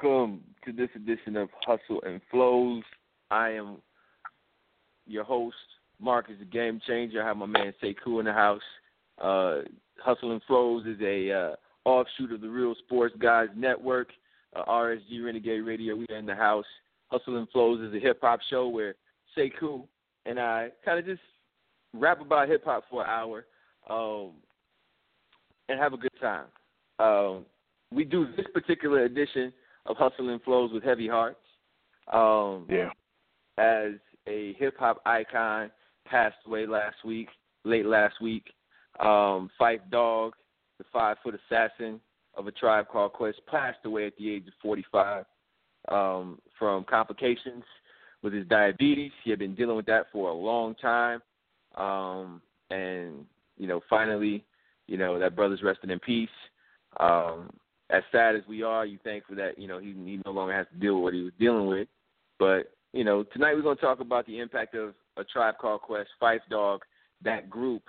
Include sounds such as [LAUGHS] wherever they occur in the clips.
Welcome to this edition of Hustle and Flows. I am your host, Marques the Game Changer. I have my man Sekou in the house. Uh, Hustle and Flows is a uh, offshoot of the Real Sports Guys Network, uh, RSG Renegade Radio. We are in the house. Hustle and Flows is a hip hop show where Sekou and I kind of just rap about hip hop for an hour um, and have a good time. Um, we do this particular edition of Hustle and Flows with Heavy Hearts. Um, Yeah. As a hip hop icon passed away last week, late last week, um, Phife Dawg, the five foot assassin of a tribe called Quest, passed away at the age of 45 um, from complications with his diabetes. He had been dealing with that for a long time. Um, and, you know, finally, you know, that brother's resting in peace. Um, as sad as we are, you thankful that you know he, he no longer has to deal with what he was dealing with. But you know, tonight we're going to talk about the impact of a tribe called Quest, Phife Dawg, that group,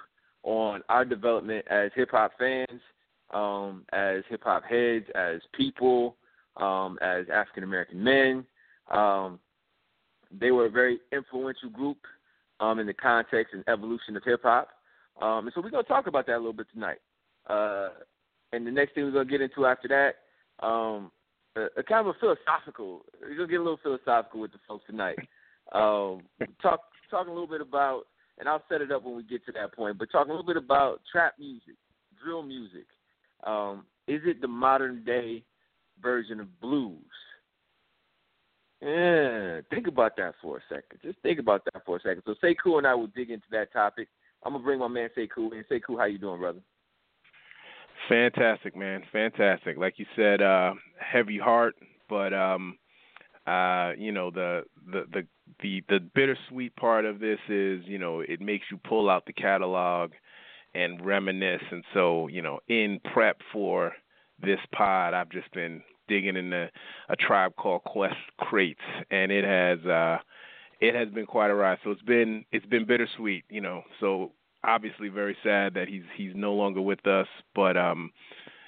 on our development as hip hop fans, um, as hip hop heads, as people, um, as African American men. Um, they were a very influential group um, in the context and evolution of hip hop. Um, and so we're going to talk about that a little bit tonight. Uh, and the next thing we're gonna get into after that, um, a, a kind of a philosophical. We're gonna get a little philosophical with the folks tonight. Um, talk talking a little bit about, and I'll set it up when we get to that point. But talking a little bit about trap music, drill music. Um, is it the modern day version of blues? Yeah, think about that for a second. Just think about that for a second. So Sekou and I will dig into that topic. I'm gonna bring my man Sekou in. Sekou, how you doing, brother? Fantastic, man. Fantastic. Like you said, uh, heavy heart, but um, uh, you know the, the the the the bittersweet part of this is you know it makes you pull out the catalog and reminisce. And so you know, in prep for this pod, I've just been digging in a, a tribe called Quest crates, and it has uh, it has been quite a ride. So it's been it's been bittersweet, you know. So obviously very sad that he's he's no longer with us, but um,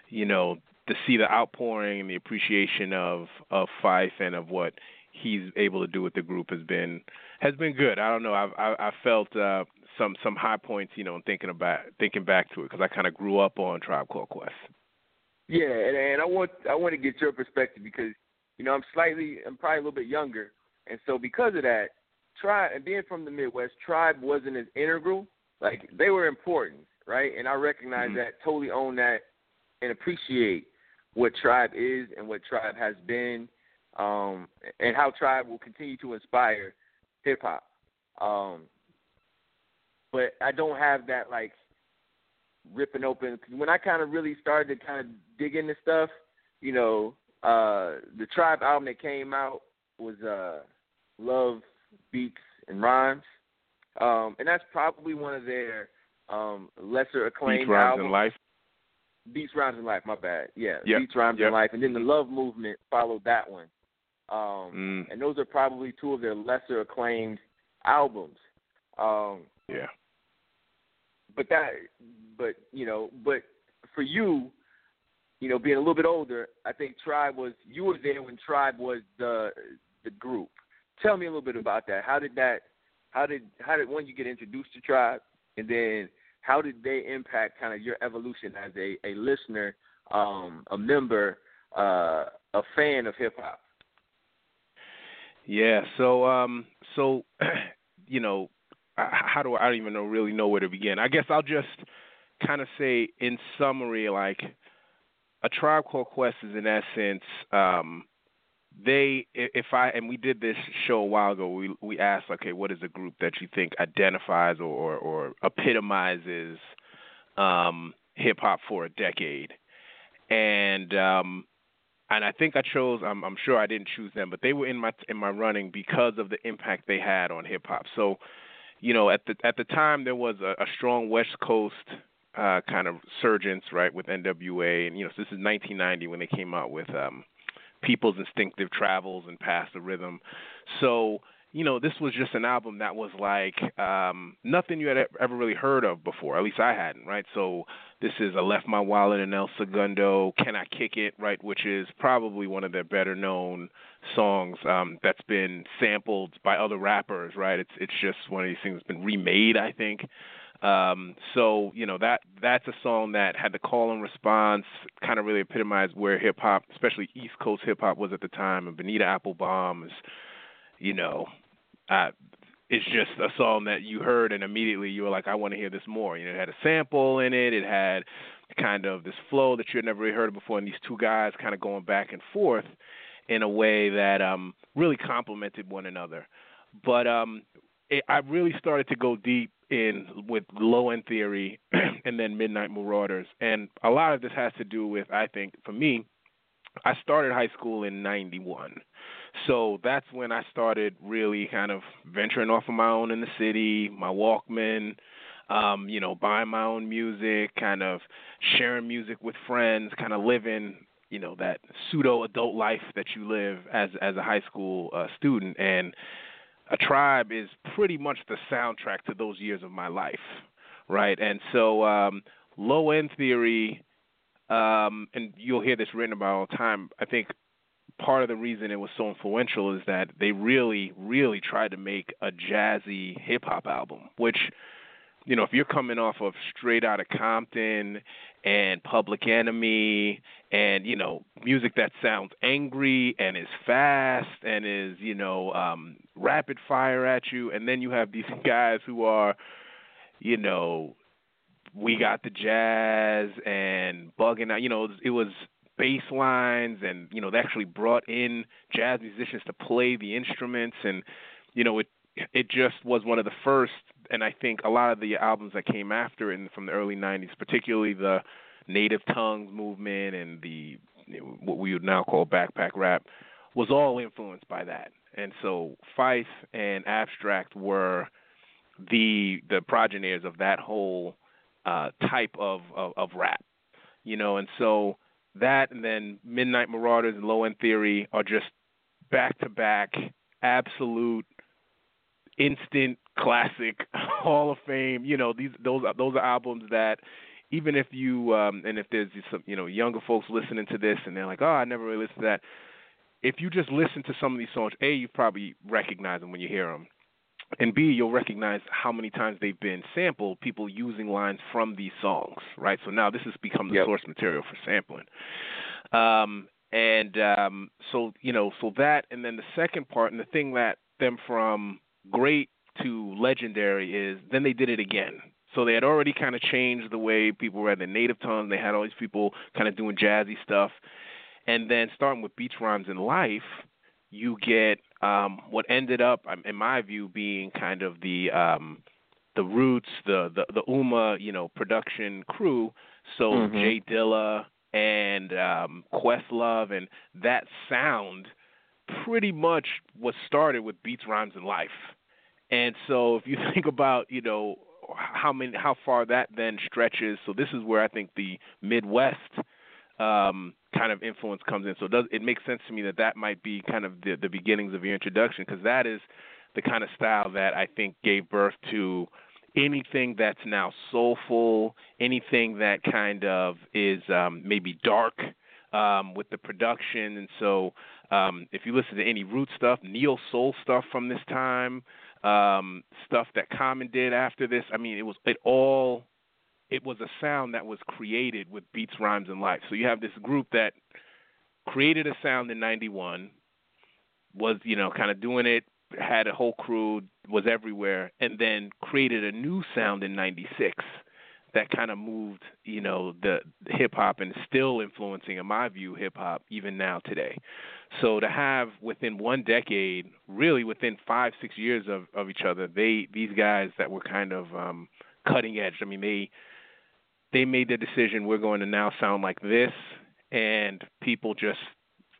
you know, to see the outpouring and the appreciation of of Phife and of what he's able to do with the group has been has been good. I don't know. I've I, I felt uh, some some high points, you know, in thinking about thinking back to it because I kind of grew up on Tribe Called Quest. Yeah, and, and I want I want to get your perspective because you know I'm slightly I'm probably a little bit younger, and so because of that, Tribe and being from the Midwest, Tribe wasn't as integral. Like they were important, right? And I recognize Mhm. that, totally own that, and appreciate what Tribe is and what Tribe has been, um, and how Tribe will continue to inspire hip hop. Um, but I don't have that like ripping open. Cause when I kind of really started to kind of dig into stuff, you know, uh, the Tribe album that came out was uh, Love Beats and Rhymes, um, and that's probably one of their um, lesser acclaimed Beats, Rhymes, and Life. Beats, Rhymes, and Life. My bad. Yeah, Yep. Beats, Rhymes, Yep. and Life, and then the Love Movement followed that one. Um, Mm, and those are probably two of their lesser acclaimed albums. Um, yeah. but that, but you know, but for you, you know, being a little bit older, I think Tribe was you were there when Tribe was the the group. Tell me a little bit about that. How did that? How did how did when you get introduced to Tribe, and then how did they impact kind of your evolution as a a listener, um, a member, uh, a fan of hip hop? Yeah. So, um, so, [CLEARS THROAT] you know, how do I, I don't even know really know where to begin. I guess I'll just kind of say in summary, like a tribe called Quest is in essence, um, they if I and we did this show a while ago. We we asked, okay, what is a group that you think identifies or or, or epitomizes um, hip hop for a decade? And um, and I think I chose. I'm, I'm sure I didn't choose them, but they were in my in my running because of the impact they had on hip hop. So, you know, at the at the time there was a, a strong West Coast uh, kind of surgence, right, with NWA, and you know, so this is 1990 when they came out with um, People's Instinctive Travels and Pass the Rhythm. So, you know, this was just an album that was like um, nothing you had ever really heard of before. At least I hadn't, right? So this is I left my wallet in El Segundo. Can I kick it? Right, which is probably one of their better known songs um, that's been sampled by other rappers. Right, it's it's just one of these things that's been remade. I think. Um, so you know that that's a song that had the call and response, kind of really epitomized where hip hop, especially East Coast hip hop, was at the time. And Bonita Applebum is, you know, uh, it's just a song that you heard and immediately you were like, I want to hear this more. You know, it had a sample in it. It had kind of this flow that you had never really heard before, and these two guys kind of going back and forth in a way that um, really complemented one another. But um, it, I really started to go deep in with Low End Theory [CLEARS THROAT] and then Midnight Marauders, and a lot of this has to do with, I think, for me, I started high school in '91. So that's when I started really kind of venturing off on my own in the city, my Walkman, um, you know, buying my own music, kind of sharing music with friends, kind of living, you know, that pseudo adult life that you live as as a high school uh, student. And a tribe is pretty much the soundtrack to those years of my life, right? And so, um, low end theory, um, and you'll hear this written about all the time. I think part of the reason it was so influential is that they really, really tried to make a jazzy hip hop album, which, you know, if you're coming off of Straight Outta Compton and Public Enemy and, you know, music that sounds angry and is fast and is, you know, um, rapid fire at you, and then you have these [LAUGHS] guys who are, you know, we got the jazz and bugging out. You know, it was bass lines, and you know they actually brought in jazz musicians to play the instruments, and you know it it just was one of the first. And I think a lot of the albums that came after in from the early '90s, particularly the Native Tongues movement and the what we would now call backpack rap, was all influenced by that. And so Phife and Abstract were the the progenitors of that whole uh, type of, of of rap, you know. And so that, and then Midnight Marauders and Low End Theory are just back to back, absolute, instant classic, [LAUGHS] Hall of Fame. You know, these those those are albums that even if you um and if there's some you know younger folks listening to this and they're like, oh, I never really listened to that. If you just listen to some of these songs, a you probably recognize them when you hear them, and B you'll recognize how many times they've been sampled. People using lines from these songs, right? So now this has become the Yep. source material for sampling. Um, and um, so you know, so that, and then the second part, and the thing that them from great to legendary is then they did it again. So they had already kind of changed the way people read their native tongues. They had all these people kind of doing jazzy stuff, and then starting with beats, rhymes, and life, you get um, what ended up, um, in my view, being kind of the um, the roots, the the the Ummah, you know, production crew. So Mhm. J Dilla, and um, Questlove, and that sound pretty much was started with beats, rhymes, and life. And so, if you [LAUGHS] think about, you know, how many, how far that then stretches. So this is where I think the Midwest um, kind of influence comes in. So it does it makes sense to me that that might be kind of the, the beginnings of your introduction because that is the kind of style that I think gave birth to anything that's now soulful, anything that kind of is um, maybe dark um, with the production. And so, um, if you listen to any root stuff, neo soul stuff from this time, um, stuff that Common did after this, I mean, it was it all. It was a sound that was created with beats, rhymes, and life. So you have this group that created a sound in '91, was you know kind of doing it had a whole crew, was everywhere, and then created a new sound in '96 that kind of moved, you know, the, hip hop and still influencing, in my view, hip hop even now today. So to have within one decade, really within five, six years of, of each other, they these guys that were kind of um, cutting edge. I mean, they they made the decision we're going to now sound like this, and people just,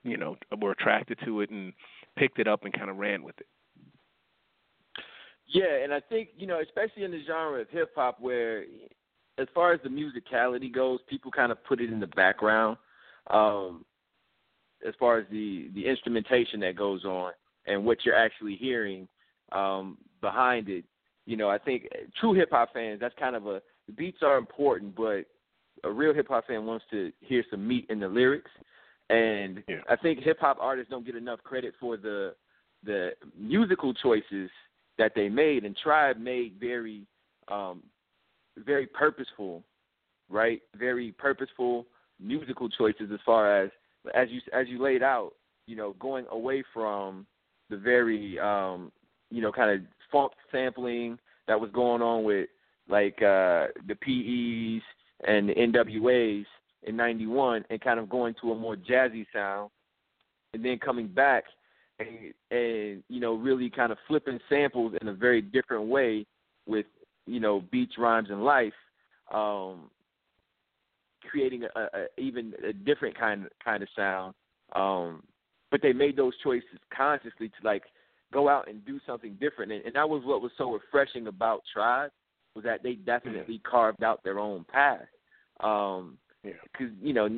you know, were attracted to it and picked it up and kind of ran with it. Yeah, and I think you know, especially in the genre of hip hop, where as far as the musicality goes, people kind of put it in the background. Um, as far as the the instrumentation that goes on and what you're actually hearing um, behind it, you know, I think true hip hop fans, that's kind of a the beats are important, but a real hip hop fan wants to hear some meat in the lyrics. And yeah. I think hip hop artists don't get enough credit for the the musical choices that they made, and Tribe made very, um, very purposeful, right? Very purposeful musical choices as far as as you as you laid out, you know, going away from the very, um, you know, kind of funk sampling that was going on with like uh, the PEs and the NWAs in '91, and kind of going to a more jazzy sound, and then coming back and, and you know really kind of flipping samples in a very different way with you know beats, rhymes, and life, um, creating a, a even a different kind kind of sound. Um, but they made those choices consciously to like go out and do something different, and, and that was what was so refreshing about Tribe was that they definitely yeah. carved out their own path. Um, because you know,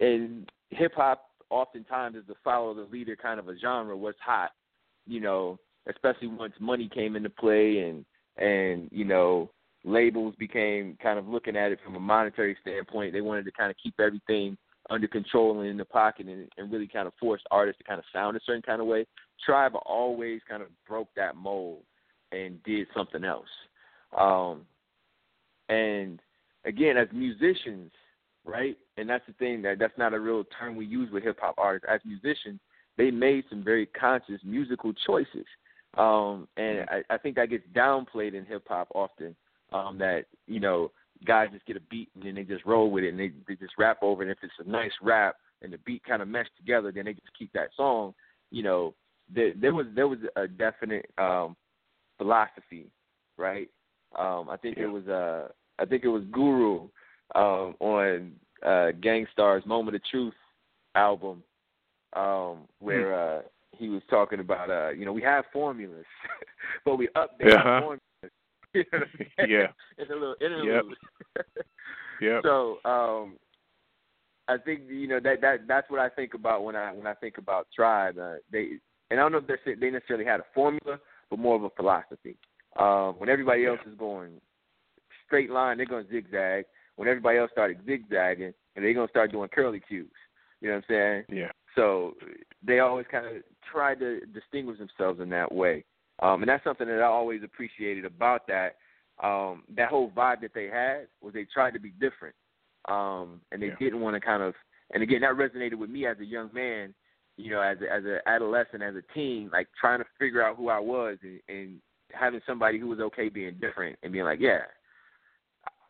and hip hop oftentimes is the follow the leader kind of a genre what's hot, you know, especially once money came into play and and you know labels became kind of looking at it from a monetary standpoint. They wanted to kind of keep everything under control and in the pocket and, and really kind of force artists to kind of sound a certain kind of way. Tribe always kind of broke that mold and did something else. Um, and again, as musicians, right? And that's the thing that that's not a real term we use with hip hop artists. As musicians, they made some very conscious musical choices, um, and I, I think that gets downplayed in hip hop often. Um, that you know, guys just get a beat and then they just roll with it and they they just rap over it. And if it's a nice rap and the beat kind of meshed together, then they just keep that song. You know, there, there was there was a definite um, philosophy, right? Um, I think yeah. it was uh, I think it was Guru um, on uh, Gang Starr's Moment of Truth album, um, where hmm. uh, he was talking about, uh, you know, we have formulas, [LAUGHS] but we update uh-huh. formulas. [LAUGHS] you know [LAUGHS] yeah. In a little interlude. Yep. yep. So um, I think you know that that that's what I think about when I when I think about Tribe. Uh, they and I don't know if they they necessarily had a formula, but more of a philosophy. Um, when everybody else is going straight line, they're going zigzag when everybody else started zigzagging and they're gonna start doing curly cues. You know what I'm saying? Yeah. So they always kind of tried to distinguish themselves in that way, um, and that's something that I always appreciated about that. Um, that whole vibe that they had was they tried to be different, um, and they yeah. didn't want to kind of. And again, that resonated with me as a young man. You know, as a, as an adolescent, as a teen, like trying to figure out who I was and, and having somebody who was okay being different and being like, yeah,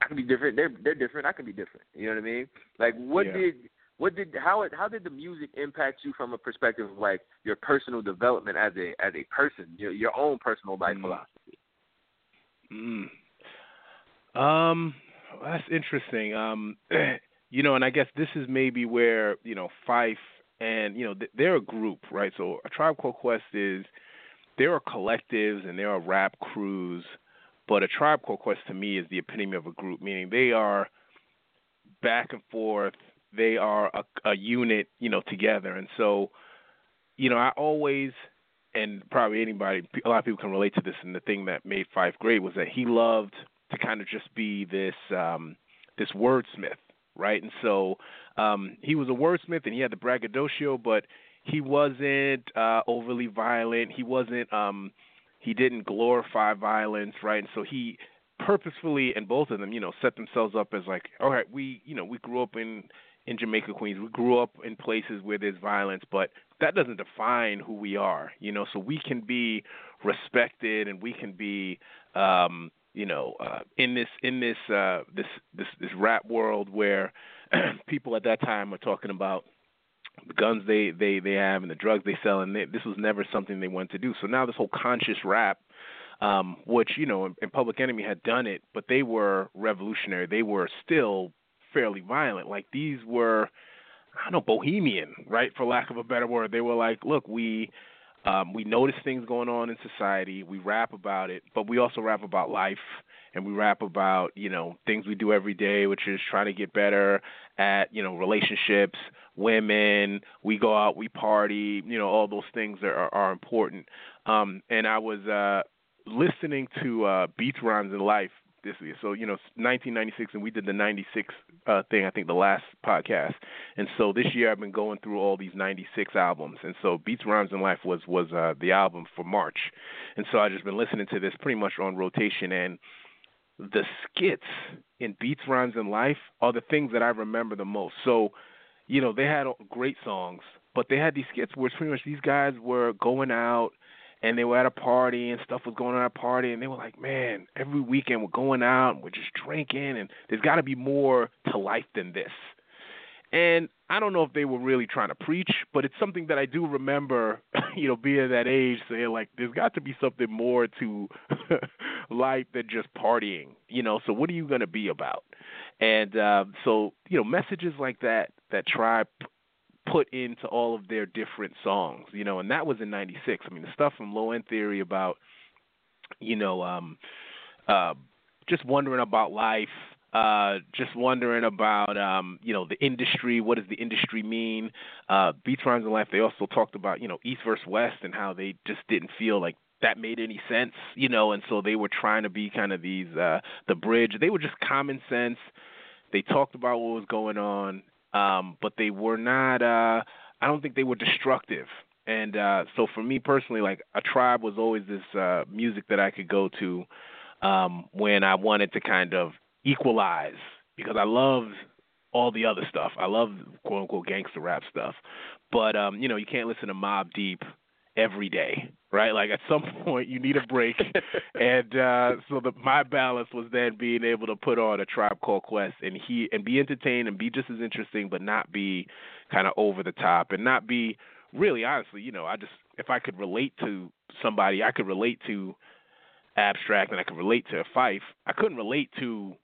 I can be different. They're they're different. I can be different. You know what I mean? Like, what yeah. did what did how it how did the music impact you from a perspective of like your personal development as a as a person, your your own personal life mm. philosophy? Mm. Um, that's interesting. Um, [CLEARS THROAT] you know, and I guess this is maybe where you know Phife and you know they're a group, right? So a Tribe Called Quest is there are collectives and there are rap crews, but a Tribe Called Quest to me is the epitome of a group, meaning they are back and forth. They are a, a unit, you know, together, and so you know I always and probably anybody, a lot of people can relate to this. And the thing that made Phife great was that he loved to kind of just be this um, this wordsmith, right? And so um, he was a wordsmith, and he had the braggadocio, but he wasn't uh, overly violent. He wasn't. Um, he didn't glorify violence, right? And so he purposefully, and both of them, you know, set themselves up as like, all right, we, you know, we grew up in in Jamaica, Queens. We grew up in places where there's violence, but that doesn't define who we are, you know. So we can be respected, and we can be, um, you know, uh, in this in this uh, this this this rap world where [CLEARS THROAT] people at that time are talking about the guns they they they have and the drugs they sell, and they, this was never something they wanted to do. So now this whole conscious rap um, which you know, and Public Enemy had done it, but they were revolutionary. They were still fairly violent. Like these were, I don't know, bohemian, right? For lack of a better word, they were like, look, we um, we notice things going on in society. We rap about it, but we also rap about life, and we rap about you know things we do every day, which is trying to get better at you know relationships, women. We go out, we party. You know, all those things are are, important. Um, and I was uh, listening to uh, Beats, Rhymes, and Life this year. So you know, 1996, and we did the 96 uh, thing. I think the last podcast. And so this year I've been going through all these 96 albums. And so Beats, Rhymes, and Life was was uh, the album for March. And so I just been listening to this pretty much on rotation. And the skits in Beats, Rhymes, and Life are the things that I remember the most. So, you know, they had great songs, but they had these skits where pretty much these guys were going out and they were at a party and stuff was going on at a party and they were like, Man, every weekend we're going out and we're just drinking and there's gotta be more to life than this. And I don't know if they were really trying to preach, but it's something that I do remember, [LAUGHS] you know, being that age, saying like, there's got to be something more to [LAUGHS] life than just partying, you know. So what are you going to be about? And uh, so, you know, messages like that that Tribe put into all of their different songs, you know, and that was in '96. I mean, the stuff from Low End Theory about, you know, um, uh, just wondering about life, uh, just wondering about, um, you know, the industry. What does the industry mean? Uh, Beats, Rhymes, and Life. They also talked about, you know, East versus West and how they just didn't feel like that made any sense, you know, and so they were trying to be kind of these uh the bridge. They were just common sense. They talked about what was going on um, but they were not. Uh, I don't think they were destructive. And uh, so for me personally, like a tribe was always this uh, music that I could go to um, when I wanted to kind of equalize because I loved all the other stuff. I love quote unquote gangster rap stuff, but um, you know you can't listen to Mobb Deep every day, right? Like at some [LAUGHS] point you need a break, and uh, so the, my balance was then being able to put on a Tribe Called Quest and he and be entertained and be just as interesting, but not be kind of over the top and not be really honestly, you know, I just if I could relate to somebody, I could relate to Abstract and I could relate to Phife. I couldn't relate to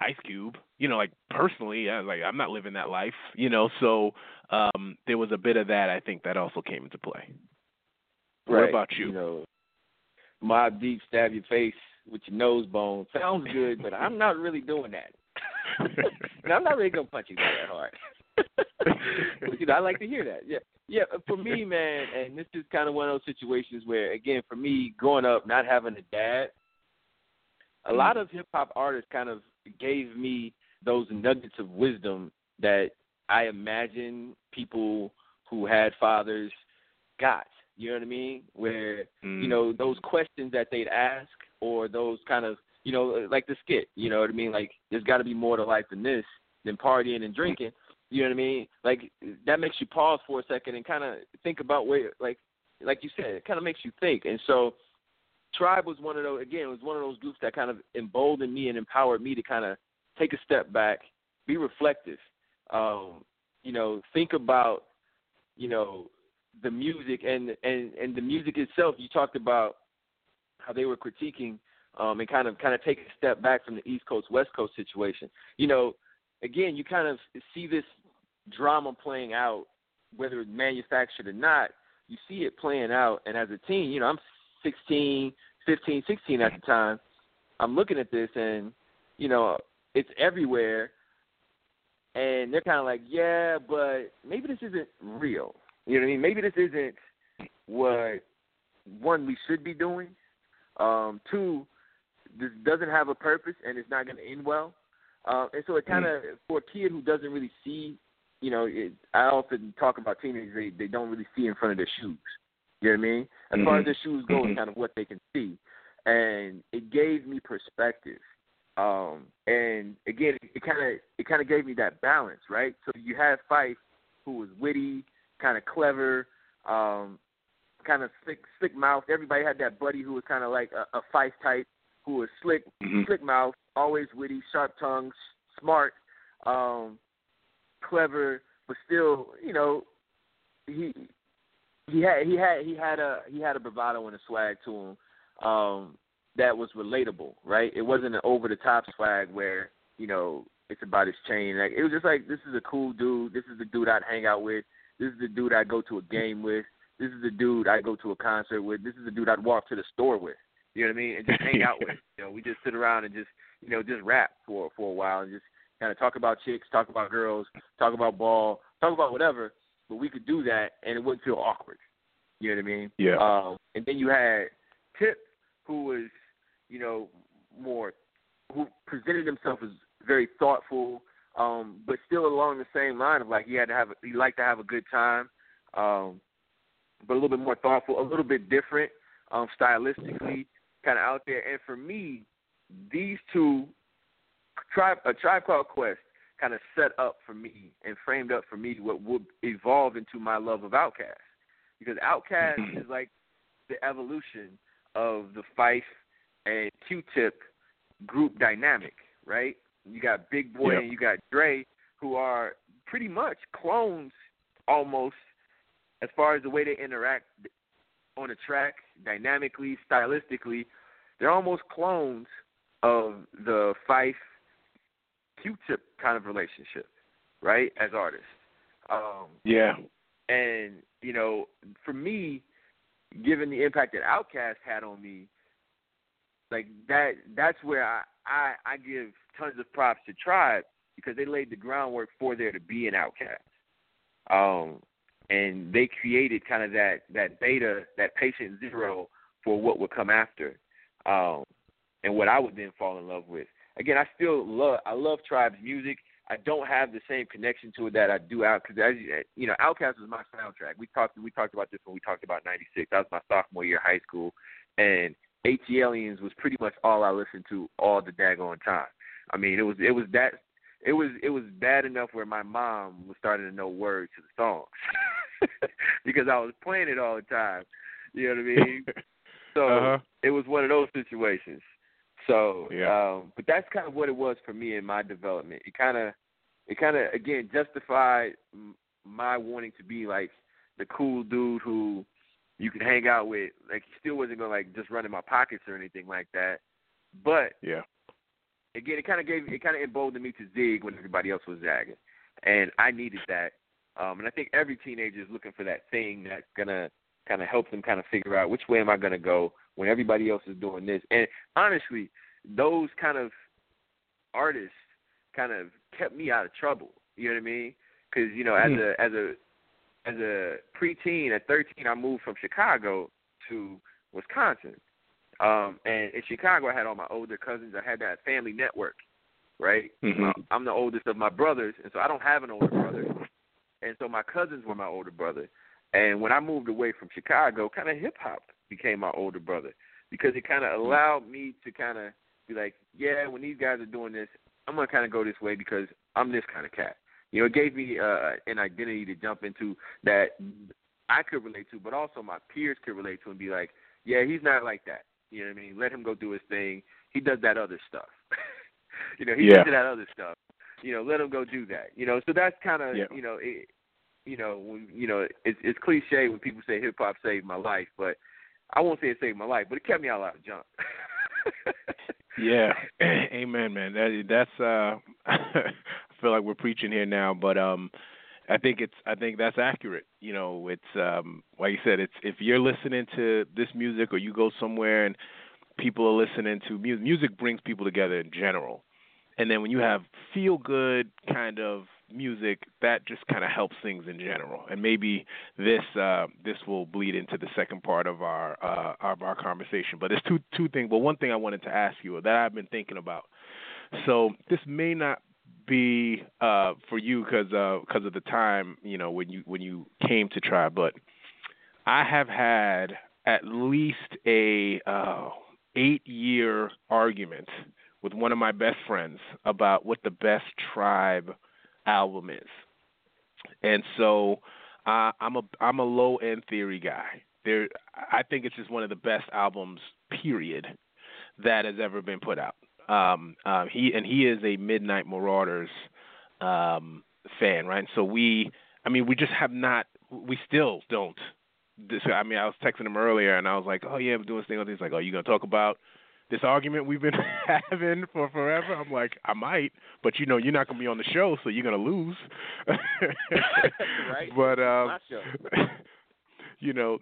Ice Cube, you know, like personally, I was like I'm not living that life, you know, so um there was a bit of that I think that also came into play. Right. What about you? You know, Deep stab your face with your nose bone sounds good, but I'm not really doing that. [LAUGHS] and I'm not really gonna punch you that hard. [LAUGHS] but, you know, I like to hear that. Yeah, yeah. Uh, for me, man, and this is kind of one of those situations where, again, for me, growing up, not having a dad, a hmm. lot of hip hop artists kind of gave me those nuggets of wisdom that I imagine people who had fathers got. You know what I mean? Where mm. you know those questions that they'd ask, or those kind of you know like the skit. You know what I mean? Like there's got to be more to life than this than partying and drinking. You know what I mean? Like that makes you pause for a second and kind of think about where, like, like you said, it kind of makes you think. And so, Tribe was one of those. Again, it was one of those groups that kind of emboldened me and empowered me to kind of take a step back, be reflective. Um, you know, think about, you know, the music and and and the music itself. You talked about how they were critiquing um, and kind of kind of taking a step back from the East Coast West Coast situation. You know, again, you kind of see this drama playing out, whether it's manufactured or not. You see it playing out, and as a teen, you know, I'm 16, 15, 16 at the time. I'm looking at this, and you know, it's everywhere, and they're kind of like, yeah, but maybe this isn't real. You know what I mean? Maybe this isn't what one we should be doing. Um, two, this doesn't have a purpose and it's not going to end well. Uh, and so it kind of mm. for a kid who doesn't really see, you know, it, I often talk about teenagers they they don't really see in front of their shoes. You know what I mean? As mm-hmm. far as mm-hmm. their shoes go, mm-hmm. it's kind of what they can see, and it gave me perspective. Um, and again, it kind of it kind of gave me that balance, right? So you had Phife, who was witty, kind of clever, um, kind of slick, slick mouth. Everybody had that buddy who was kind of like a, a Phife type, who was slick, mm-hmm. slick mouth, always witty, sharp tongue, smart, um, clever, but still, you know, he he had he had he had a he had a bravado and a swag to him um, that was relatable, right? It wasn't an over the top swag where you know it's about his chain. Like it was just like this is a cool dude. This is the dude I'd hang out with. This is the dude I'd go to a game with. This is the dude I go to a concert with. This is the dude I'd walk to the store with. You know what I mean? And just hang out with. [LAUGHS] You know, we just sit around and just you know just rap for for a while and just kind of talk about chicks, talk about girls, talk about ball, talk about whatever. But we could do that and it wouldn't feel awkward. You know what I mean? Yeah. Um, and then you had Tip, who was you know more who presented himself as very thoughtful, um, but still along the same line of like he had to have he liked to have a good time, um, but a little bit more thoughtful, a little bit different um, stylistically, kind of out there. And for me, these two, tribe a tribe called Quest, kind of set up for me and framed up for me what would evolve into my love of Outkast, because Outkast mm-hmm. is like the evolution of the Phife and Q-Tip group dynamic, right? You got Big Boi yep. and you got Dre, who are pretty much clones almost as far as the way they interact on the track, dynamically, stylistically. They're almost clones of the Phife Q-Tip kind of relationship, right? As artists. Um, yeah. And you know, for me, given the impact that Outkast had on me, like that, that's where I I, I give tons of props to Tribe because they laid the groundwork for there to be an Outkast. Um, and they created kind of that that beta, that patient zero for what would come after, um, and what I would then fall in love with. Again, I still love I love Tribe's music. I don't have the same connection to it that I do out because as you know, Outkast was my soundtrack. We talked we talked about this when we talked about '96. That was my sophomore year of high school, and ATLiens was pretty much all I listened to all the daggone time. I mean, it was it was that it was it was bad enough where my mom was starting to know words to the songs [LAUGHS] because I was playing it all the time. You know what I mean? [LAUGHS] So uh-huh. it was one of those situations. So, yeah. um, but that's kind of what it was for me in my development. It kind of, it kind of again justified my wanting to be like the cool dude who you could hang out with. Like he still wasn't gonna like just run in my pockets or anything like that. But yeah, again, it kind of gave it kind of emboldened me to zig when everybody else was zagging, and I needed that. Um, and I think every teenager is looking for that thing that's gonna kind of help them kind of figure out which way am I gonna go when everybody else is doing this. And honestly, those kind of artists kind of kept me out of trouble. You know what I mean? Because you know, as a as a as a preteen at 13, I moved from Chicago to Wisconsin. Um, and in Chicago, I had all my older cousins. I had that family network, right? Mm-hmm. I'm the oldest of my brothers, and so I don't have an older brother. And so my cousins were my older brother. And when I moved away from Chicago, kind of hip hop became my older brother because it kind of allowed me to kind of be like, yeah, when these guys are doing this, I'm gonna kind of go this way because I'm this kind of cat. You know, it gave me uh, an identity to jump into that I could relate to, but also my peers could relate to and be like, yeah, he's not like that. You know what I mean? Let him go do his thing. He does that other stuff. [LAUGHS] you know, he yeah. does that other stuff. You know, let him go do that. You know, so that's kind of yeah. you know, it, you know, when, you know, it's it's cliche when people say hip hop saved my life, but I won't say it saved my life, but it kept me out of a lot of junk. yeah, [LAUGHS] [LAUGHS] amen, man. That that's uh feel like we're preaching here now, but um, I think it's I think that's accurate. You know, it's um, like you said, it's if you're listening to this music or you go somewhere and people are listening to music, music brings people together in general. And then when you have feel good kind of music, that just kind of helps things in general. And maybe this uh, this will bleed into the second part of our uh, of our conversation. But there's two two things. But one thing I wanted to ask you that I've been thinking about. So this may not be uh, for you because because uh, of the time you know when you when you came to try, but I have had at least a uh, eight year argument with one of my best friends about what the best tribe album is. And so uh, I'm a I'm a low end theory guy. There I think it's just one of the best albums period that has ever been put out. Um, uh, he and he is a Midnight Marauders um, fan, right? So we I mean we just have not we still don't this, I mean, I was texting him earlier, and I was like, "Oh yeah, I'm doing this thing." He's like, "Oh, you gonna talk about this argument we've been [LAUGHS] having for forever?" I'm like, "I might, but you know, you're not gonna be on the show, so you're gonna lose." [LAUGHS] right. [LAUGHS] But um, you know,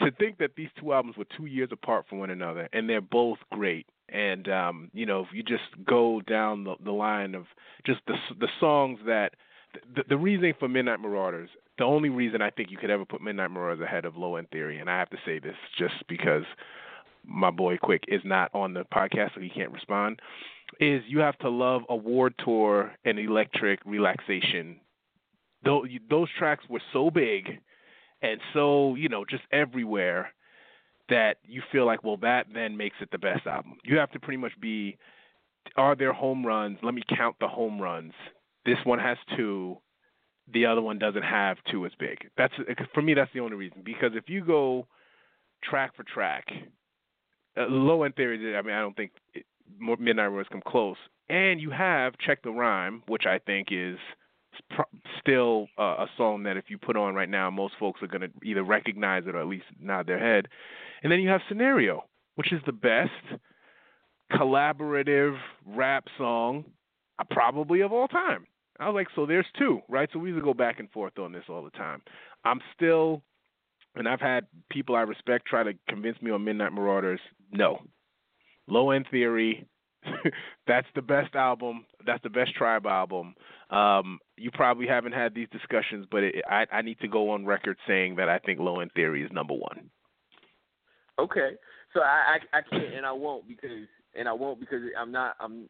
to think that these two albums were two years apart from one another, and they're both great. And um, you know, if you just go down the, the line of just the the songs that the, the reasoning for Midnight Marauders the only reason I think you could ever put Midnight Marauders ahead of Low End Theory, and I have to say this just because my boy Quick is not on the podcast, so he can't respond, is you have to love Award Tour and Electric Relaxation. Those, those tracks were so big and so, you know, just everywhere that you feel like, well, that then makes it the best album. You have to pretty much be, are there home runs? Let me count the home runs. This one has two the other one doesn't have two as big. That's for me. That's the only reason. Because if you go track for track, uh, low end theory. I mean, I don't think it, Midnight Roars come close. And you have check the rhyme, which I think is still uh, a song that if you put on right now, most folks are going to either recognize it or at least nod their head. And then you have Scenario, which is the best collaborative rap song uh, probably of all time. I was like, so there's two, right? So we used to go back and forth on this all the time. I'm still, and I've had people I respect try to convince me on Midnight Marauders. No, Low End Theory. [LAUGHS] that's the best album. That's the best tribe album. Um, you probably haven't had these discussions, but it, I, I need to go on record saying that I think Low End Theory is number one. Okay, so I, I I can't and I won't because and I won't because I'm not I'm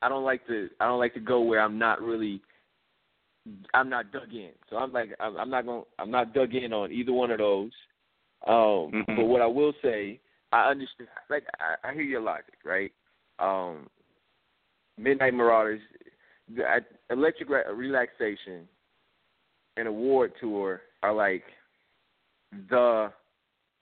I don't like to I don't like to go where I'm not really I'm not dug in. So I'm like I'm, I'm not going I'm not dug in on either one of those. Um, mm-hmm. But what I will say, I understand. Like I, I hear your logic, right? Um, Midnight Marauders, Electric Relaxation, and Award Tour are like the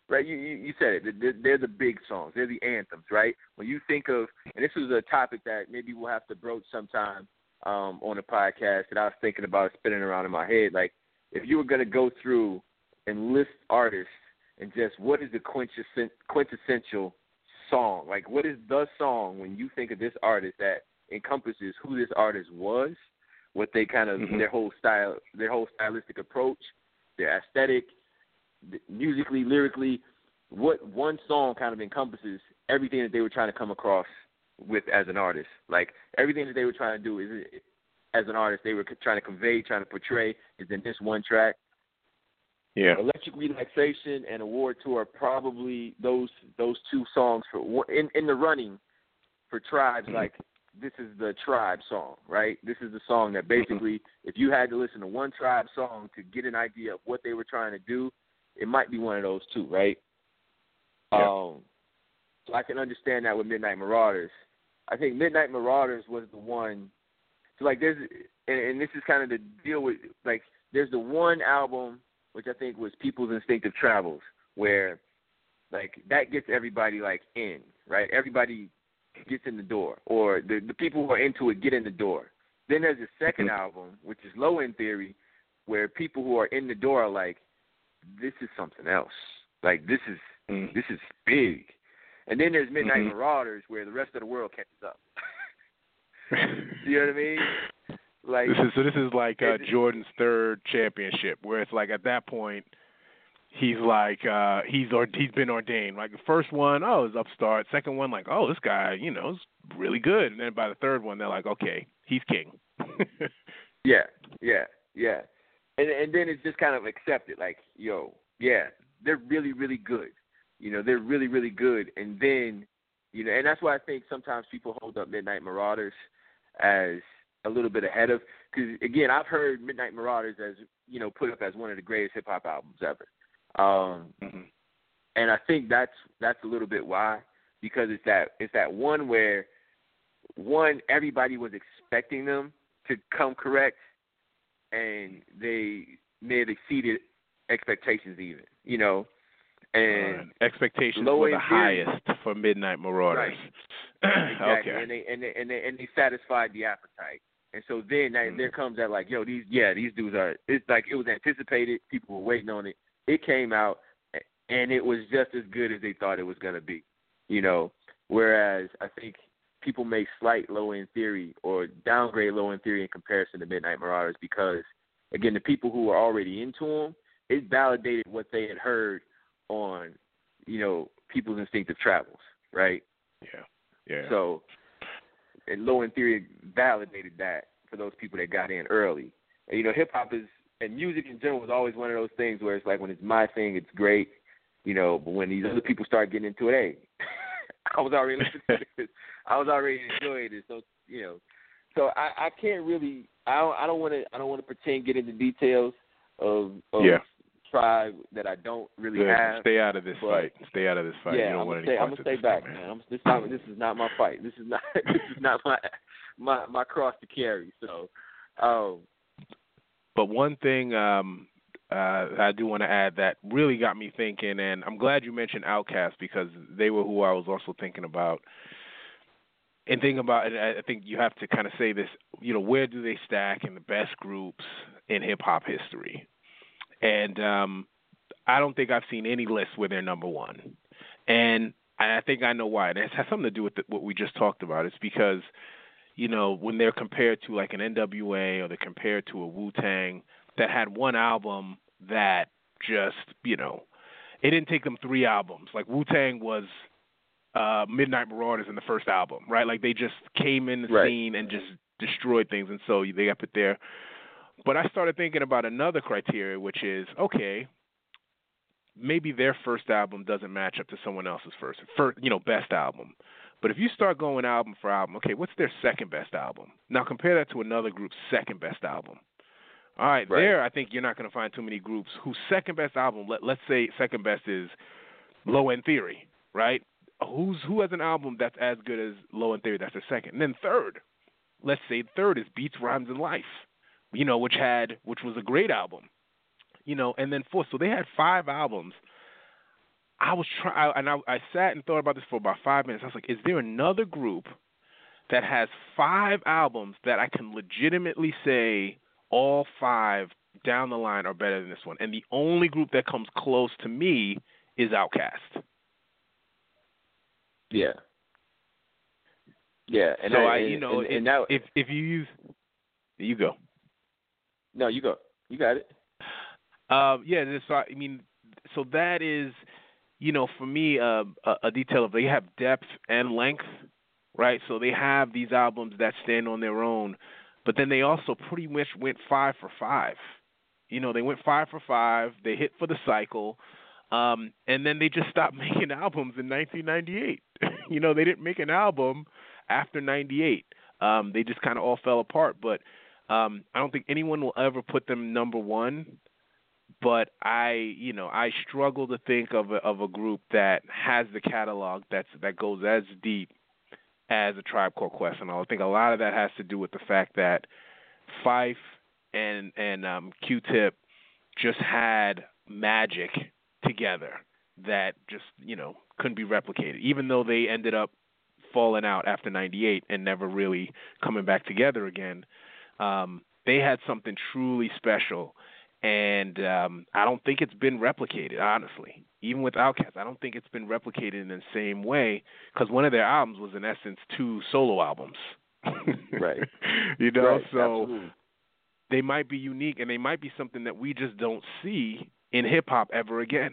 right? You, you said it. They're, the big songs. They're the anthems, right? When you think of, and this is a topic that maybe we'll have to broach sometime um, on the podcast that I was thinking about spinning around in my head. Like, if you were going to go through and list artists and just what is the quintessential song? Like, what is the song when you think of this artist that encompasses who this artist was, what they kind of mm-hmm. their whole style, their whole stylistic approach, their aesthetic, musically, lyrically, what one song kind of encompasses everything that they were trying to come across with as an artist. Like everything that they were trying to do is as an artist they were trying to convey, trying to portray is in this one track. Yeah. Electric Relaxation and Award Tour are probably those those two songs for in in the running for tribes mm-hmm. like this is the tribe song, right? This is the song that mm-hmm. basically if you had to listen to one tribe song to get an idea of what they were trying to do, it might be one of those two, right? Yeah. Um, so I can understand that with Midnight Marauders. I think Midnight Marauders was the one. So like there's, and, and this is kind of the deal with like there's the one album which I think was People's Instinctive Travels, where like that gets everybody like in, right? Everybody gets in the door, or the the people who are into it get in the door. Then there's the 2nd mm-hmm. album, which is Low End Theory, where people who are in the door are like, this is something else. Like this is mm. this is big. And then there's Midnight mm-hmm. Marauders where the rest of the world catches up. [LAUGHS] you know what I mean? Like this is so. This is like uh, Jordan's third championship, where it's like at that point, he's like uh he's or he's been ordained. Like the first one, oh, it's upstart. Second one, like, oh, this guy, you know, is really good. And then by the third one, they're like, okay, he's king. [LAUGHS] Yeah, yeah, yeah. And and then it's just kind of accepted, like, yo, yeah, they're really, really good. You know, they're really, really good. And then, you know, and that's why I think sometimes people hold up Midnight Marauders as a little bit ahead of, because again, I've heard Midnight Marauders as you know put up as one of the greatest hip hop albums ever. Um, Mhm. and I think that's that's a little bit why because it's that it's that one where one everybody was expecting them to come correct, and they may have exceeded expectations even, you know, and Uh, expectations were the highest for Midnight Marauders. [CLEARS THROAT] exactly, okay. and they and they and they and they satisfied the appetite. And so then that, Mhm. there comes that like, yo, these yeah, these dudes are. It's like it was anticipated. People were waiting on it. It came out, and it was just as good as they thought it was gonna be. You know, whereas I think people may slight low end theory or downgrade low end theory in comparison to Midnight Marauders because again, the people who were already into them, it validated what they had heard on, you know, people's instinctive travels, right? Yeah. Yeah. So, and Low End Theory validated that for those people that got in early. And, you know, hip hop is and music in general is always one of those things where it's like when it's my thing, it's great, you know. But when these other people start getting into it, hey, [LAUGHS] I was already listening to [LAUGHS] this. I was already enjoying it. So you know, so I, I can't really. I don't. I don't want to. I don't want to pretend get into details of, of Yeah. tribe that I don't really Good. have. Stay out of this but- fight. Stay out of this fight. Yeah, you don't I'm want gonna any stay. I'm gonna stay back, thing, man. I'm, this not. [LAUGHS] This is not my fight. This is not. this is not my my my cross to carry. So, um, But one thing um, uh, I do want to add that really got me thinking, and I'm glad you mentioned Outkast because they were who I was also thinking about. And thinking about, and I I think you have to kind of say this, you know, where do they stack in the best groups in hip hop history? And um, I don't think I've seen any list where they're number one. And I think I know why. And it has something to do with the, what we just talked about. It's because you know, when they're compared to like an NWA or they're compared to a Wu Tang that had one album that just, you know, it didn't take them three albums. Like Wu Tang was uh Midnight Marauders in the first album, right? Like they just came in the Right. scene and just destroyed things and so they got put there. But I started thinking about another criteria which is, okay, maybe their first album doesn't match up to someone else's first, first you know, best album. But if you start going album for album, okay, what's their second best album? Now compare that to another group's second best album. All right, Right. there I think you're not going to find too many groups whose second best album, let, let's say second best is Low End Theory, right? Who's who has an album that's as good as Low End Theory? That's their second. And then third, let's say third is Beats, Rhymes, and Life, you know, which had which was a great album, you know. And then fourth, so they had five albums. I was trying, and I, I sat and thought about this for about five minutes. I was like, is there another group that has five albums that I can legitimately say all five down the line are better than this one? And the only group that comes close to me is Outkast. yeah, yeah. And so I, I, and, you know, and, if, and now, if if you use, you go. no, you go. You got it. Um, yeah, so I mean, so that is, you know, for me, uh, a, a detail of they have depth and length, right? So they have these albums that stand on their own, but then they also pretty much went five for five. You know, they went five for five. They hit for the cycle, um, and then they just stopped [LAUGHS] making albums in 1998. [LAUGHS] you know, they didn't make an album after '98. Um, they just kind of all fell apart. But um, I don't think anyone will ever put them number one but I, you know, I struggle to think of a, of a group that has the catalog that's that goes as deep as a Tribe Called Quest, and I think a lot of that has to do with the fact that Phife and and um, Q-Tip just had magic together that just you know couldn't be replicated, even though they ended up falling out after '98 and never really coming back together again. Um, they had something truly special and um, I don't think it's been replicated. Honestly, even with Outkast, I don't think it's been replicated in the same way because one of their albums was in essence two solo albums. [LAUGHS] right. you know, right. so Absolutely. they might be unique and they might be something that we just don't see in hip hop ever again.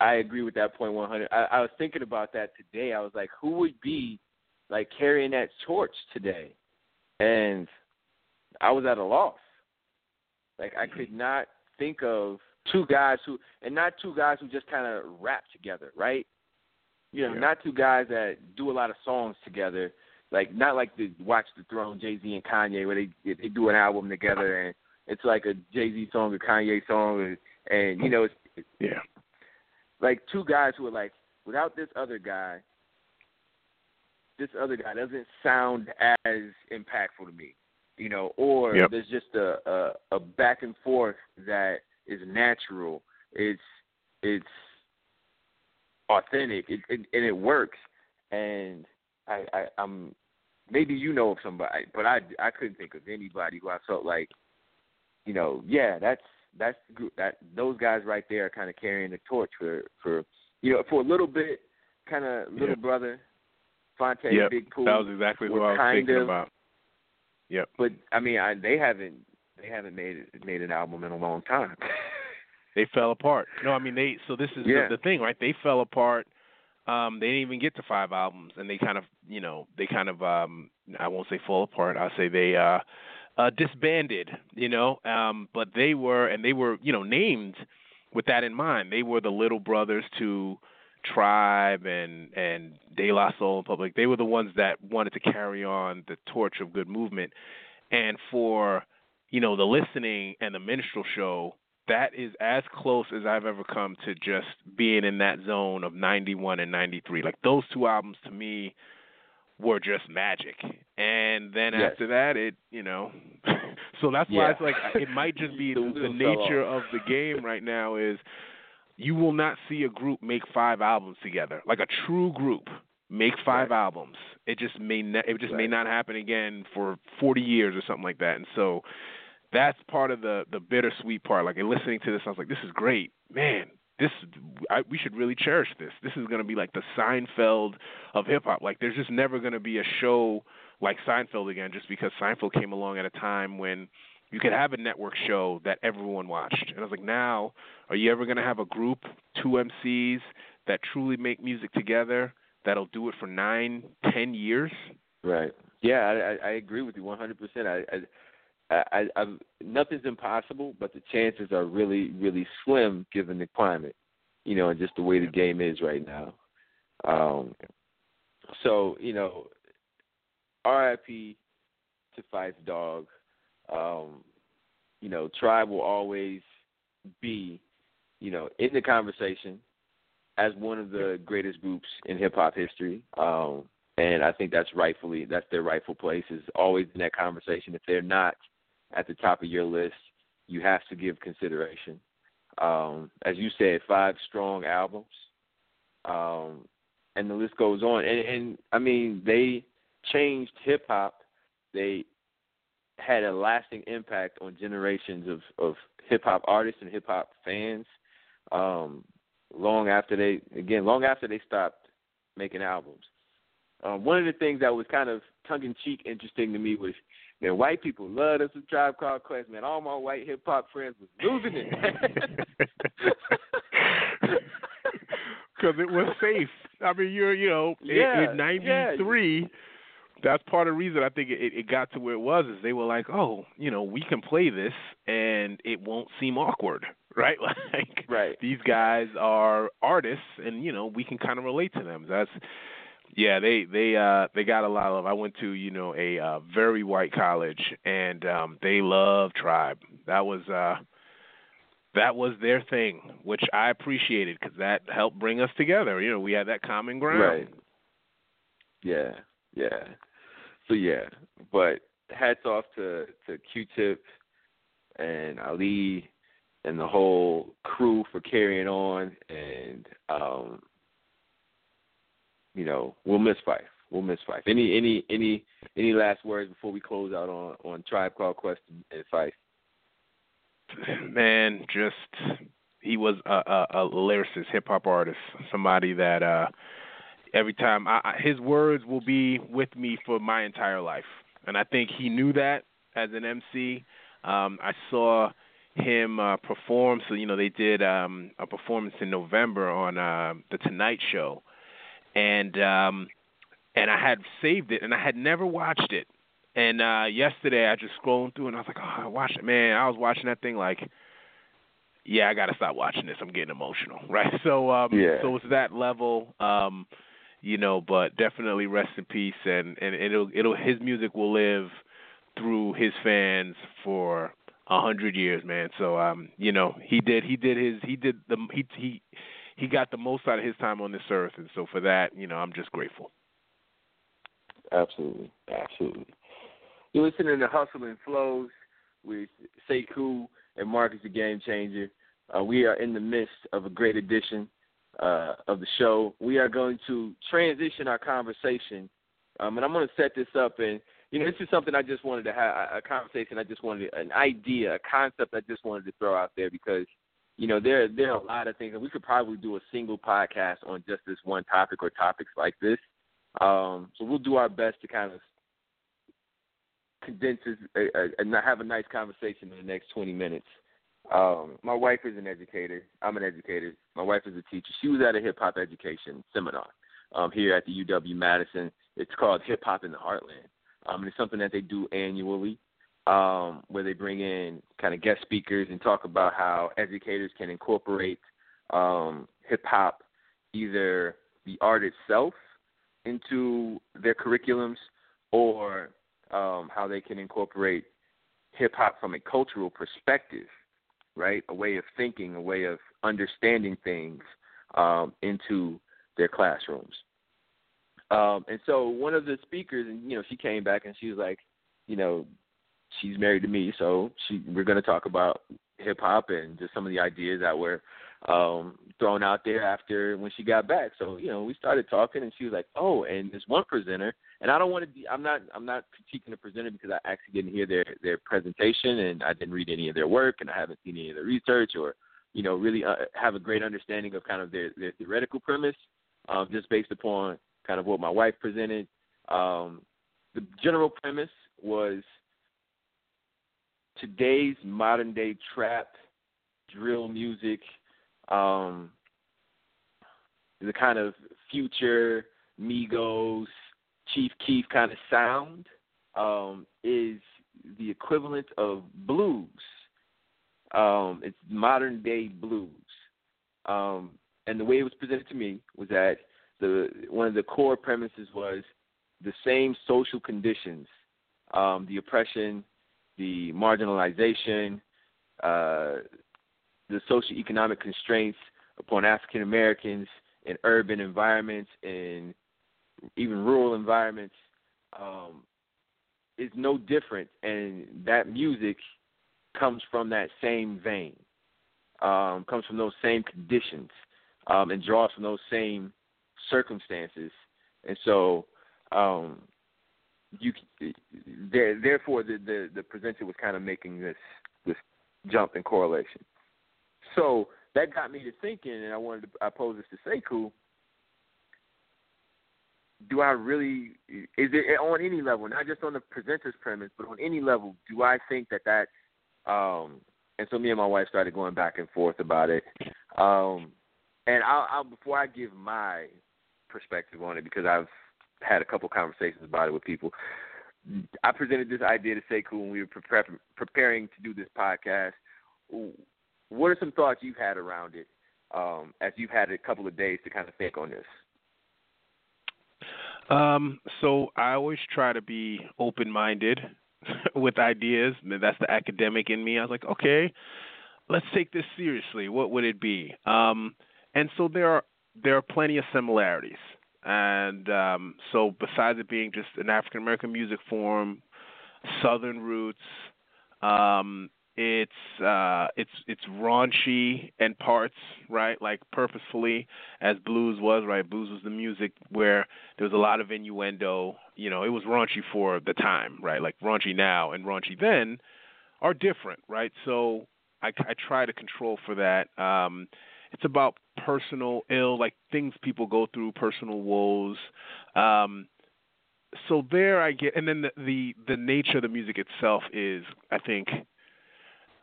I agree with that point 100. I, I was thinking about that today. I was like, who would be like carrying that torch today? And I was at a loss. Like I could not think of two guys who, and not two guys who just kind of rap together, right? You know, Yeah. not two guys that do a lot of songs together. Like not like the Watch the Throne, Jay Z and Kanye, where they they do an album together and it's like a Jay Z song, a Kanye song, and, and you know, it's Yeah. like two guys who are like, without this other guy, this other guy doesn't sound as impactful to me, you know, or Yep. there's just a, a a back and forth that is natural. It's it's authentic, it, it, and it works. And I, I I'm maybe you know of somebody, but I I couldn't think of anybody who I felt like, you know, yeah, that's that's that those guys right there are kind of carrying the torch for for you know for a little bit, kind of little Yep. brother, Phonte, Yep. Big Pooh. That was exactly what I was thinking of- about. Yep. But I mean, I, they haven't they haven't made made an album in a long time. [LAUGHS] They fell apart. No, I mean they. So this is Yeah. the, the thing, right? They fell apart. Um, they didn't even get to five albums, and they kind of, you know, they kind of, um, I won't say fall apart. I'll say they uh, uh, disbanded. You know, um, but they were, and they were, you know, named with that in mind. They were the little brothers to Tribe and and De La Soul and Public. They were the ones that wanted to carry on the torch of good movement, and for you know the listening and the minstrel show that is as close as I've ever come to just being in that zone of 91 and 93. Like those two albums to me were just magic. And then Yes. after that it, you know, [LAUGHS] so that's why Yeah. it's like it might just be [LAUGHS] The the, wheels the fell nature of the game right now is you will not see a group make five albums together. Like a true group make five Right. albums. It just may not it just may not happen again for 40 years or something like that. And so that's part of the the bittersweet part. Like in listening to this, I was like, this is great, man. This I, we should really cherish this. This is going to be like the Seinfeld of hip hop. Like there's just never going to be a show like Seinfeld again, just because Seinfeld came along at a time when you could have a network show that everyone watched. And I was like, now, are you ever going to have a group, two MCs that truly make music together that'll do it for nine, ten years? Right. Yeah, I, I, I agree with you 100%. I, I, I, I, nothing's impossible, but the chances are really, really slim given the climate, you know, and just the way the game is right now. Um, so, you know, RIP to Phife Dawg. Um, you know, Tribe will always be, you know, in the conversation as one of the greatest groups in hip hop history. Um, and I think that's rightfully that's their rightful place is always in that conversation. If they're not at the top of your list, you have to give consideration. Um, as you said, five strong albums, um, and the list goes on. And, and I mean, they changed hip hop. They had a lasting impact on generations of of hip hop artists and hip hop fans. Um, long after they again, long after they stopped making albums. Um, one of the things that was kind of tongue in cheek interesting to me was, man, white people love us a tribe called Quest. Man, all my white hip hop friends was losing it. [LAUGHS] Because it was safe. I mean, you're, you know, Yeah, in '93, that's part of the reason I think it, it got to where it was is they were like, oh, you know, we can play this and it won't seem awkward, [LAUGHS] right? [LAUGHS] Like, right. these guys are artists, and you know, we can kind of relate to them. That's yeah, they they uh they got a lot of. I went to you know a uh, very white college, and um they love Tribe. That was uh that was their thing, which I appreciated because that helped bring us together. You know, we had that common ground. Right. Yeah, yeah. So yeah, but hats off to to Q-Tip and Ali and the whole crew for carrying on, and um, you know we'll miss Phife. We'll miss Phife. Any any any any last words before we close out on on Tribe Called Quest and Phife? man, just he was a, a, a lyricist, hip hop artist, somebody that uh every time. I, I, his words will be with me for my entire life, and I think he knew that as an MC. Um, I saw him uh, perform. So you know they did um, a performance in November on uh, the Tonight Show, and um, and I had saved it, and I had never watched it. And uh, yesterday I just scrolling through, and I was like, oh, I watched it, man. I was watching that thing like yeah, I gotta stop watching this. I'm getting emotional, [LAUGHS] right? So, um, yeah. so it's that level, um, you know. But definitely rest in peace, and and it'll it'll his music will live through his fans for a hundred years, man. So, um, you know, he did he did his he did the he he he got the most out of his time on this earth, and so for that, you know, I'm just grateful. Absolutely, absolutely. You're listening to Hustle and Flows with Sekou and Marques the Game Changer. Uh, we are in the midst of a great edition uh, of the show. We are going to transition our conversation, um, and I'm going to set this up. And you know, this is something I just wanted to have a conversation. I just wanted an idea, a concept. I just wanted to throw out there because you know there there are a lot of things, and we could probably do a single podcast on just this one topic or topics like this. Um, so we'll do our best to kind of condenses and have a nice conversation in the next 20 minutes. Um, my wife is an educator. I'm an educator. My wife is a teacher. She was at a hip hop education seminar um, here at the UW Madison. It's called Hip Hop in the Heartland. Um, it's something that they do annually, um, where they bring in kind of guest speakers and talk about how educators can incorporate um, hip hop, either the art itself, into their curriculums, or um, how they can incorporate hip hop from a cultural perspective, right? A way of thinking, a way of understanding things um, into their classrooms. Um, and so one of the speakers, and you know, she came back and she was like, you know, she's married to me, so she we're going to talk about hip hop and just some of the ideas that were um thrown out there after when she got back. So, you know, we started talking and she was like, "Oh, and this one presenter and I don't want to. be. I'm not. I'm not critiquing the presenter because I actually didn't hear their their presentation and I didn't read any of their work and I haven't seen any of their research or, you know, really uh, have a great understanding of kind of their their theoretical premise, um, just based upon kind of what my wife presented. Um, the general premise was today's modern day trap, drill music, um, the kind of Future Migos, Chief Keef kind of sound um, is the equivalent of blues. Um, it's modern day blues. Um, and the way it was presented to me was that the one of the core premises was the same social conditions, um, the oppression, the marginalization, uh, the socioeconomic constraints upon African Americans in urban environments and even rural environments, um, is no different, and that music comes from that same vein, um, comes from those same conditions, um, and draws from those same circumstances, and so um, you there, therefore the, the the presenter was kind of making this this jump in correlation. So that got me to thinking, and I wanted to I pose this to Sekou do I really is it on any level, not just on the presenter's premise, but on any level, do I think that that um and so me and my wife started going back and forth about it. Um and I'll, I'll before I give my perspective on it because I've had a couple conversations about it with people. I presented this idea to Sekou when we were pre- preparing to do this podcast. What are some thoughts you've had around it um, as you've had a couple of days to kind of think on this? Um, so I always try to be open minded [LAUGHS] with ideas. That's the academic in me. I was like, okay, let's take this seriously. What would it be? Um, and so there are there are plenty of similarities. And um, so besides it being just an African American music form, Southern roots, um, it's uh it's it's raunchy in parts right? Like purposefully as blues was right? Blues was the music where there was a lot of innuendo. You know it was raunchy for the time right? Like raunchy now and raunchy then are different right? So i i try to control for that. Um it's about personal ill, like things people go through, personal woes. Um, so there I get, and then the, the the nature of the music itself is, I think,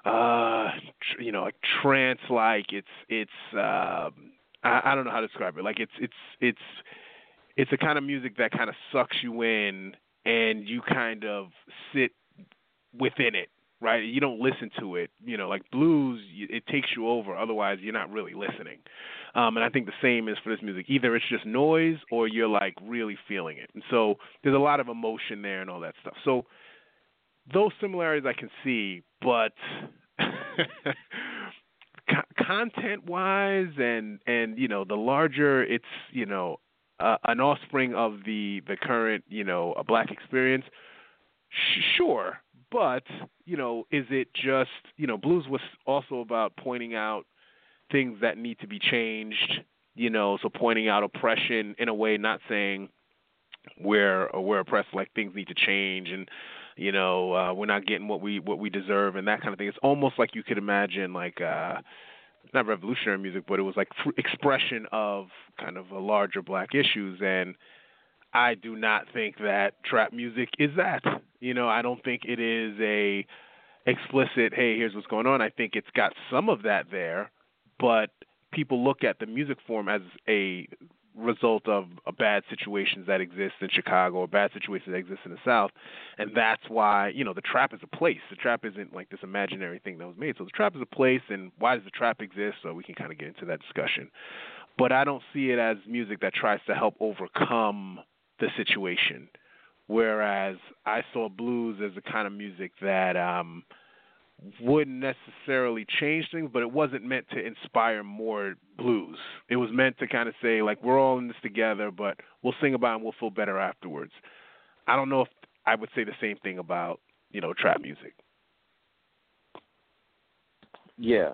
uh, tr- you know, like trance like. It's it's um, I, I don't know how to describe it. Like it's it's it's it's a kind of music that kind of sucks you in, and you kind of sit within it right? You don't listen to it. You know, like blues, it takes you over. Otherwise, you're not really listening. Um, and I think the same is for this music. Either it's just noise or you're like really feeling it. And so there's a lot of emotion there and all that stuff. So those similarities I can see, but [LAUGHS] content wise and and you know the larger it's you know uh, an offspring of the the current you know a black experience sh- sure but you know is it just you know blues was also about pointing out things that need to be changed, you know, so pointing out oppression in a way, not saying we're we're oppressed, like things need to change and you know uh, we're not getting what we what we deserve and that kind of thing. It's almost like you could imagine like uh, not revolutionary music, but it was like expression of kind of a larger black issues and. I do not think that trap music is that. You know, I don't think it is a explicit, hey, here's what's going on. I think it's got some of that there, but people look at the music form as a result of a bad situations that exist in Chicago or bad situations that exist in the South, and that's why you know the trap is a place. The trap isn't like this imaginary thing that was made. So the trap is a place, and why does the trap exist? So we can kind of get into that discussion. But I don't see it as music that tries to help overcome the situation. Whereas I saw blues as a kind of music that um, wouldn't necessarily change things, but it wasn't meant to inspire more blues. It was meant to kind of say like we're all in this together, but we'll sing about it and we'll feel better afterwards. I don't know if I would say the same thing about you know trap music. Yeah,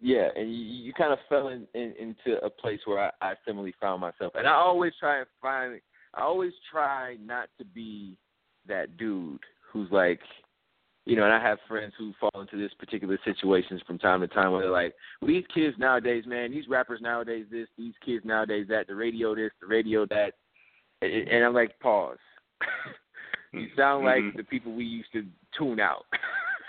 yeah, and you, you kind of fell in, in, into a place where I, I similarly found myself, and I always try and find. I always try not to be that dude who's like you know, and I have friends who fall into this particular situations from time to time where they're like, well, these kids nowadays, man, these rappers nowadays this, these kids nowadays that, the radio this, the radio that, and I'm like, pause. [LAUGHS] you sound like mm-hmm. the people we used to tune out. [LAUGHS]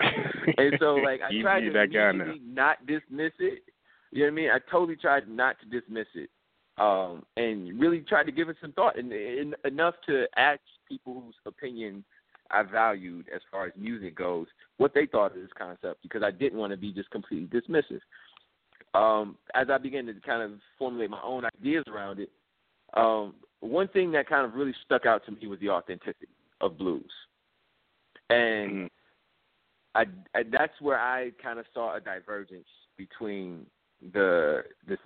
and so, like, I tried to that not dismiss it. You know what I mean? I totally tried not to dismiss it, um, and really tried to give it some thought, and, and enough to ask people whose opinion – I valued as far as music goes what they thought of this concept because I didn't want to be just completely dismissive. Um, as I began to kind of formulate my own ideas around it, um, one thing that kind of really stuck out to me was the authenticity of blues, and mm-hmm. I, I that's where I kind of saw a divergence between the the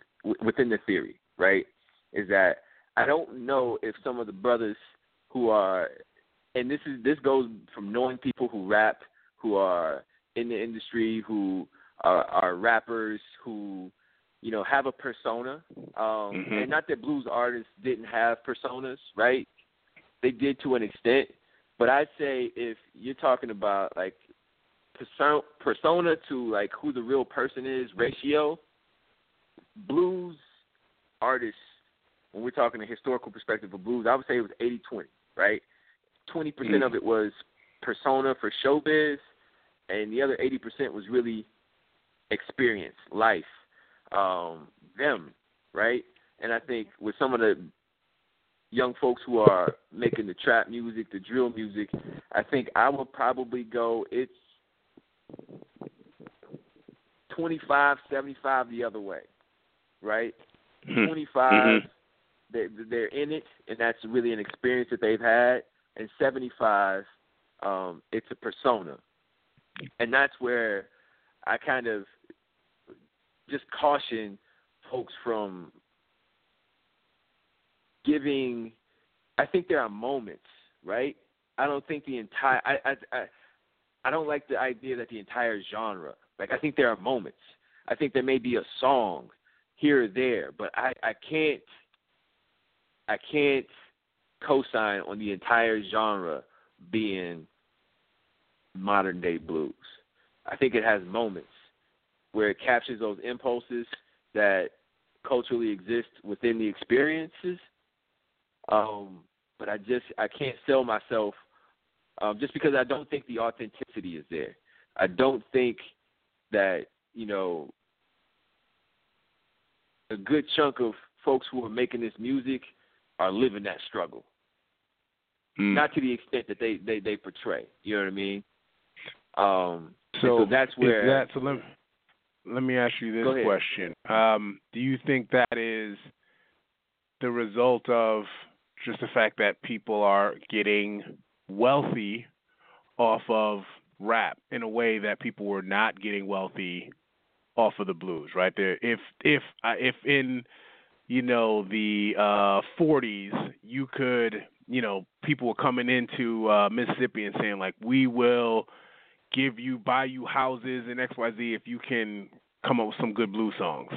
within the theory, right? Is that I don't know if some of the brothers who are and this is this goes from knowing people who rap, who are in the industry, who are, are rappers, who you know have a persona. Um, mm-hmm. And not that blues artists didn't have personas, right? They did to an extent, but I'd say if you're talking about like persona, persona to like who the real person is ratio, blues artists, when we're talking a historical perspective of blues, I would say it was 80-20, right? Twenty percent of mm. it was persona for showbiz, and the other eighty percent was really experience, life, um, them, right? And I think with some of the young folks who are making the trap music, the drill music, I think I would probably go. It's twenty five, seventy five the other way, right? Mm-hmm. Twenty five, mm-hmm. they they're in it, and that's really an experience that they've had and 75 um, it's a persona. And that's where i kind of just caution folks from giving i think there are moments right? I don't think the entire i i i, I don't like the idea that the entire genre like i think there are moments. I think there may be a song here or there but i i can't i can't co-sign on the entire genre being modern day blues. I think it has moments, where it captures those impulses that culturally exist within the experiences. Um, but I just I can't sell myself um, just because I don't think the authenticity is there. I don't think that you know a good chunk of folks who are making this music are living that struggle. Mm. Not to the extent that they, they, they portray. You know what I mean? Um, so, so that's where that, so let, let me ask you this question. Um, do you think that is the result of just the fact that people are getting wealthy off of rap in a way that people were not getting wealthy off of the blues, right? There, if if uh, if in you know the uh 40s you could you know people were coming into uh Mississippi and saying like we will give you buy you houses and XYZ if you can come up with some good blues songs.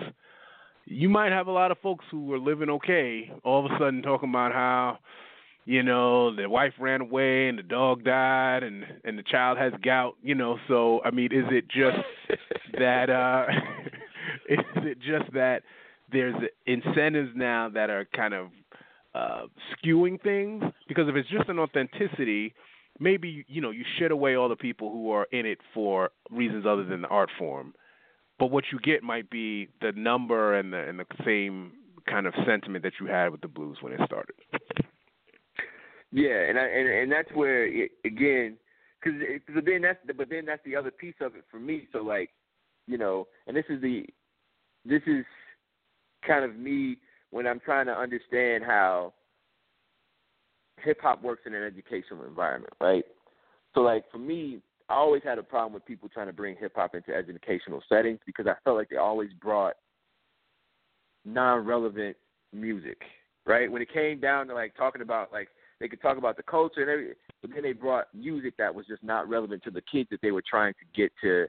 You might have a lot of folks who were living okay all of a sudden talking about how you know the wife ran away and the dog died and and the child has gout you know so i mean is it just [LAUGHS] that uh [LAUGHS] is it just that there's incentives now that are kind of uh skewing things because if it's just an authenticity maybe you know you shed away all the people who are in it for reasons other than the art form but what you get might be the number and the and the same kind of sentiment that you had with the blues when it started yeah, and I, and and that's where it, again, because then that's but then that's the other piece of it for me. So like, you know, and this is the this is kind of me when I'm trying to understand how hip hop works in an educational environment, right? So like for me, I always had a problem with people trying to bring hip hop into educational settings because I felt like they always brought non-relevant music, right? When it came down to like talking about like they could talk about the culture and everything, but then they brought music that was just not relevant to the kids that they were trying to get to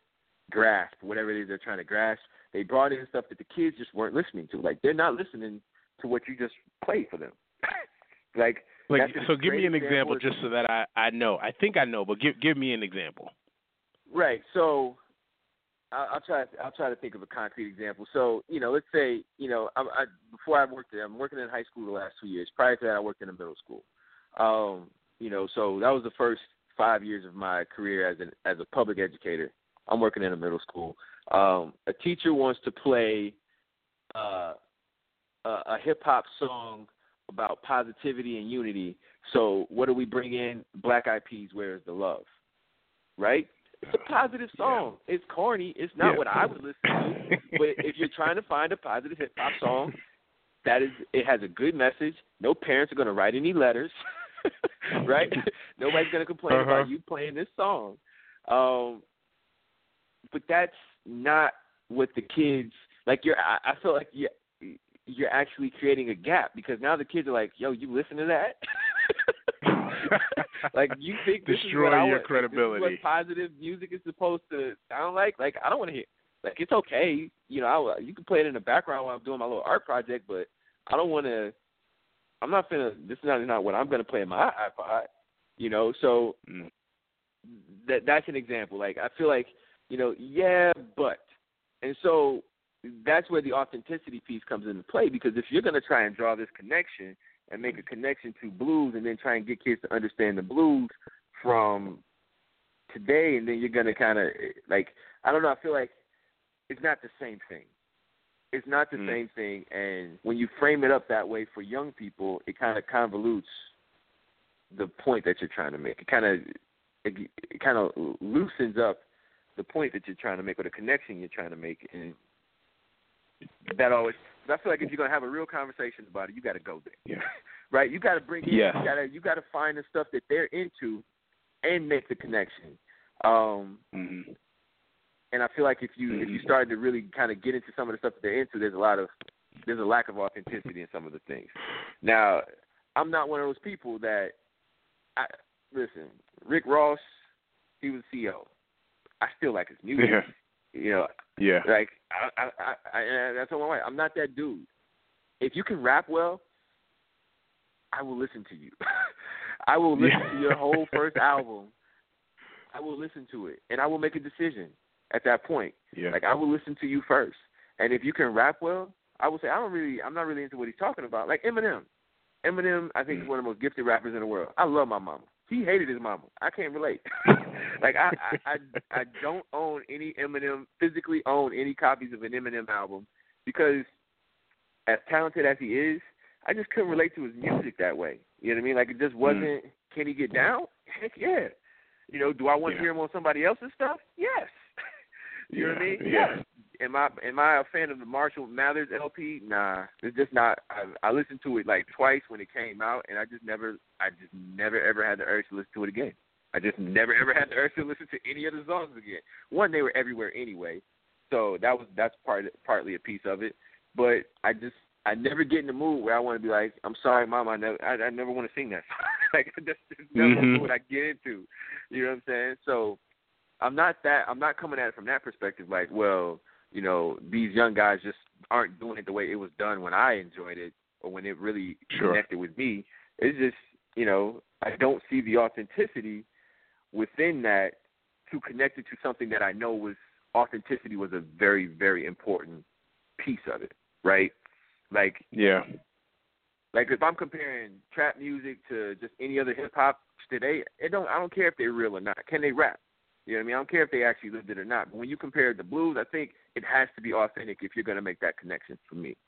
grasp, whatever it is they're trying to grasp. They brought in stuff that the kids just weren't listening to. Like they're not listening to what you just played for them. [LAUGHS] like like so give me an example, example just so that I I know. I think I know, but give give me an example. Right. So I'll, I'll try. I'll try to think of a concrete example. So, you know, let's say, you know, I, I, before I worked there, I'm working in high school the last two years. Prior to that, I worked in a middle school. Um, you know, so that was the first five years of my career as an as a public educator. I'm working in a middle school. Um, a teacher wants to play uh, a, a hip hop song about positivity and unity. So what do we bring in? Black Eyed Peas, Where Is the Love? Right? It's a positive song. Yeah. It's corny. It's not yeah. what I would listen to. but if you're trying to find a positive hip hop song, that is it has a good message. No parents are going to write any letters. [LAUGHS] right? Nobody's gonna complain uh-huh. about you playing this song. Um, but that's not what the kids like. You're, I, I feel like you you're actually creating a gap because now the kids are like, "Yo, you listen to that." [LAUGHS] like you think this destroy is what your I credibility? What positive music is supposed to sound like? Like I don't want to hear. Like it's okay, you know. I, you can play it in the background while I'm doing my little art project, but I don't want to I'm not gonna. This is not not what I'm gonna play in my iPod. You know, so mm. that that's an example. Like I feel like you know, yeah, but, and so that's where the authenticity piece comes into play because if you're gonna try and draw this connection and make a connection to blues and then try and get kids to understand the blues from today and then you're gonna kind of like I don't know. I feel like it's not the same thing. It's not the mm. same thing, and when you frame it up that way for young people, it kind of convolutes the point that you're trying to make. It kind of it, it kind of loosens up the point that you're trying to make or the connection you're trying to make, and that always. I feel like if you're gonna have a real conversation about it, you got to go there. Yeah. [LAUGHS] right? You got to bring. Yeah. You got to you got to find the stuff that they're into, and make the connection. Um, mm-hmm and I feel like if you if you started to really kind of get into some of the stuff that they're into, there's a lot of there's a lack of authenticity in some of the things. Now, I'm not one of those people that I listen. Rick Ross, he was CEO. I still like his music. Yeah. You know. Yeah. Like I, I, I, I that's all I'm I'm not that dude. If you can rap well, I will listen to you. [LAUGHS] I will listen yeah. to your whole first album. I will listen to it, and I will make a decision at that point. Yeah. Like I will listen to you first, and if you can rap well, I will say I don't really, I'm not really into what he's talking about. Like Eminem, Eminem, I think mm. is one of the most gifted rappers in the world. I love my mama. He hated his mama. I can't relate. [LAUGHS] like I, I, I, I don't own any Eminem, physically own any copies of an Eminem album because, as talented as he is, I just couldn't relate to his music that way. You know what I mean? Like it just wasn't. Mm. Can he get down? Heck yeah. You know, do I want yeah. to hear him on somebody else's stuff? Yes. [LAUGHS] you yeah. know what I mean? Yeah. Yes. Am I am I a fan of the Marshall Mathers LP? Nah, it's just not. I, I listened to it like twice when it came out, and I just never, I just never ever had the urge to listen to it again. I just never ever had the urge to listen to any of the songs again. One, they were everywhere anyway, so that was that's part partly a piece of it. But I just I never get in the mood where I want to be like, I'm sorry, mom, I never I, I never want to sing that. [LAUGHS] like that's just never mm-hmm. what I get into. You know what I'm saying? So I'm not that I'm not coming at it from that perspective. Like, well, you know, these young guys just aren't doing it the way it was done when I enjoyed it or when it really sure. connected with me. It's just, you know, I don't see the authenticity within that to connect it to something that I know was authenticity was a very, very important piece of it, right? Like Yeah. Like if I'm comparing trap music to just any other hip hop today, it don't I don't care if they're real or not. Can they rap? You know what I mean? I don't care if they actually lived it or not. But when you compare the blues, I think it has to be authentic if you're going to make that connection for me.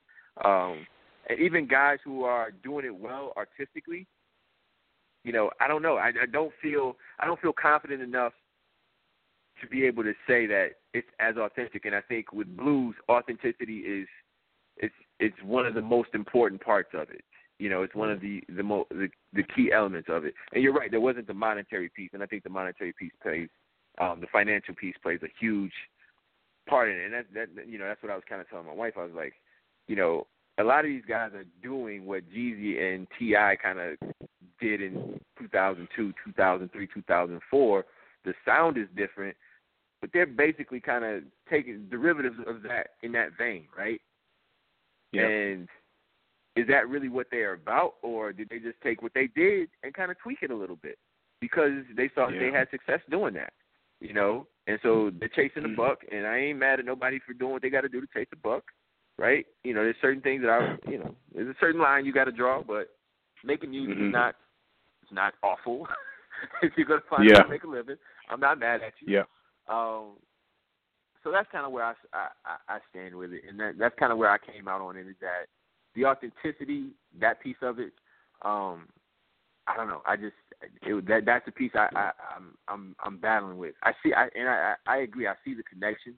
Um, and even guys who are doing it well artistically, you know, I don't know. I, I don't feel I don't feel confident enough to be able to say that it's as authentic. And I think with blues, authenticity is it's it's one of the most important parts of it. You know, it's one of the the mo the, the key elements of it. And you're right, there wasn't the monetary piece, and I think the monetary piece plays um, the financial piece plays a huge part in it. And that that you know that's what I was kind of telling my wife. I was like, you know, a lot of these guys are doing what Jeezy and T.I. kind of did in 2002, 2003, 2004. The sound is different, but they're basically kind of taking derivatives of that in that vein, right? Yeah. And is that really what they're about, or did they just take what they did and kind of tweak it a little bit because they saw yeah. they had success doing that? You know, and so they're chasing the Mm-hmm. buck, and I ain't mad at nobody for doing what they got to do to chase the buck, right? You know, there's certain things that I, you know, there's a certain line you got to draw, but making music Mhm. is not, it's not awful. [LAUGHS] if you're gonna find Yeah. a way to make a living, I'm not mad at you. Yeah. Um, so that's kind of where I, I, I stand with it, and that, that's kind of where I came out on it. Is that the authenticity, that piece of it. Um, I don't know. I just it, that that's the piece I, I I'm I'm I'm battling with. I see, I and I I agree. I see the connections,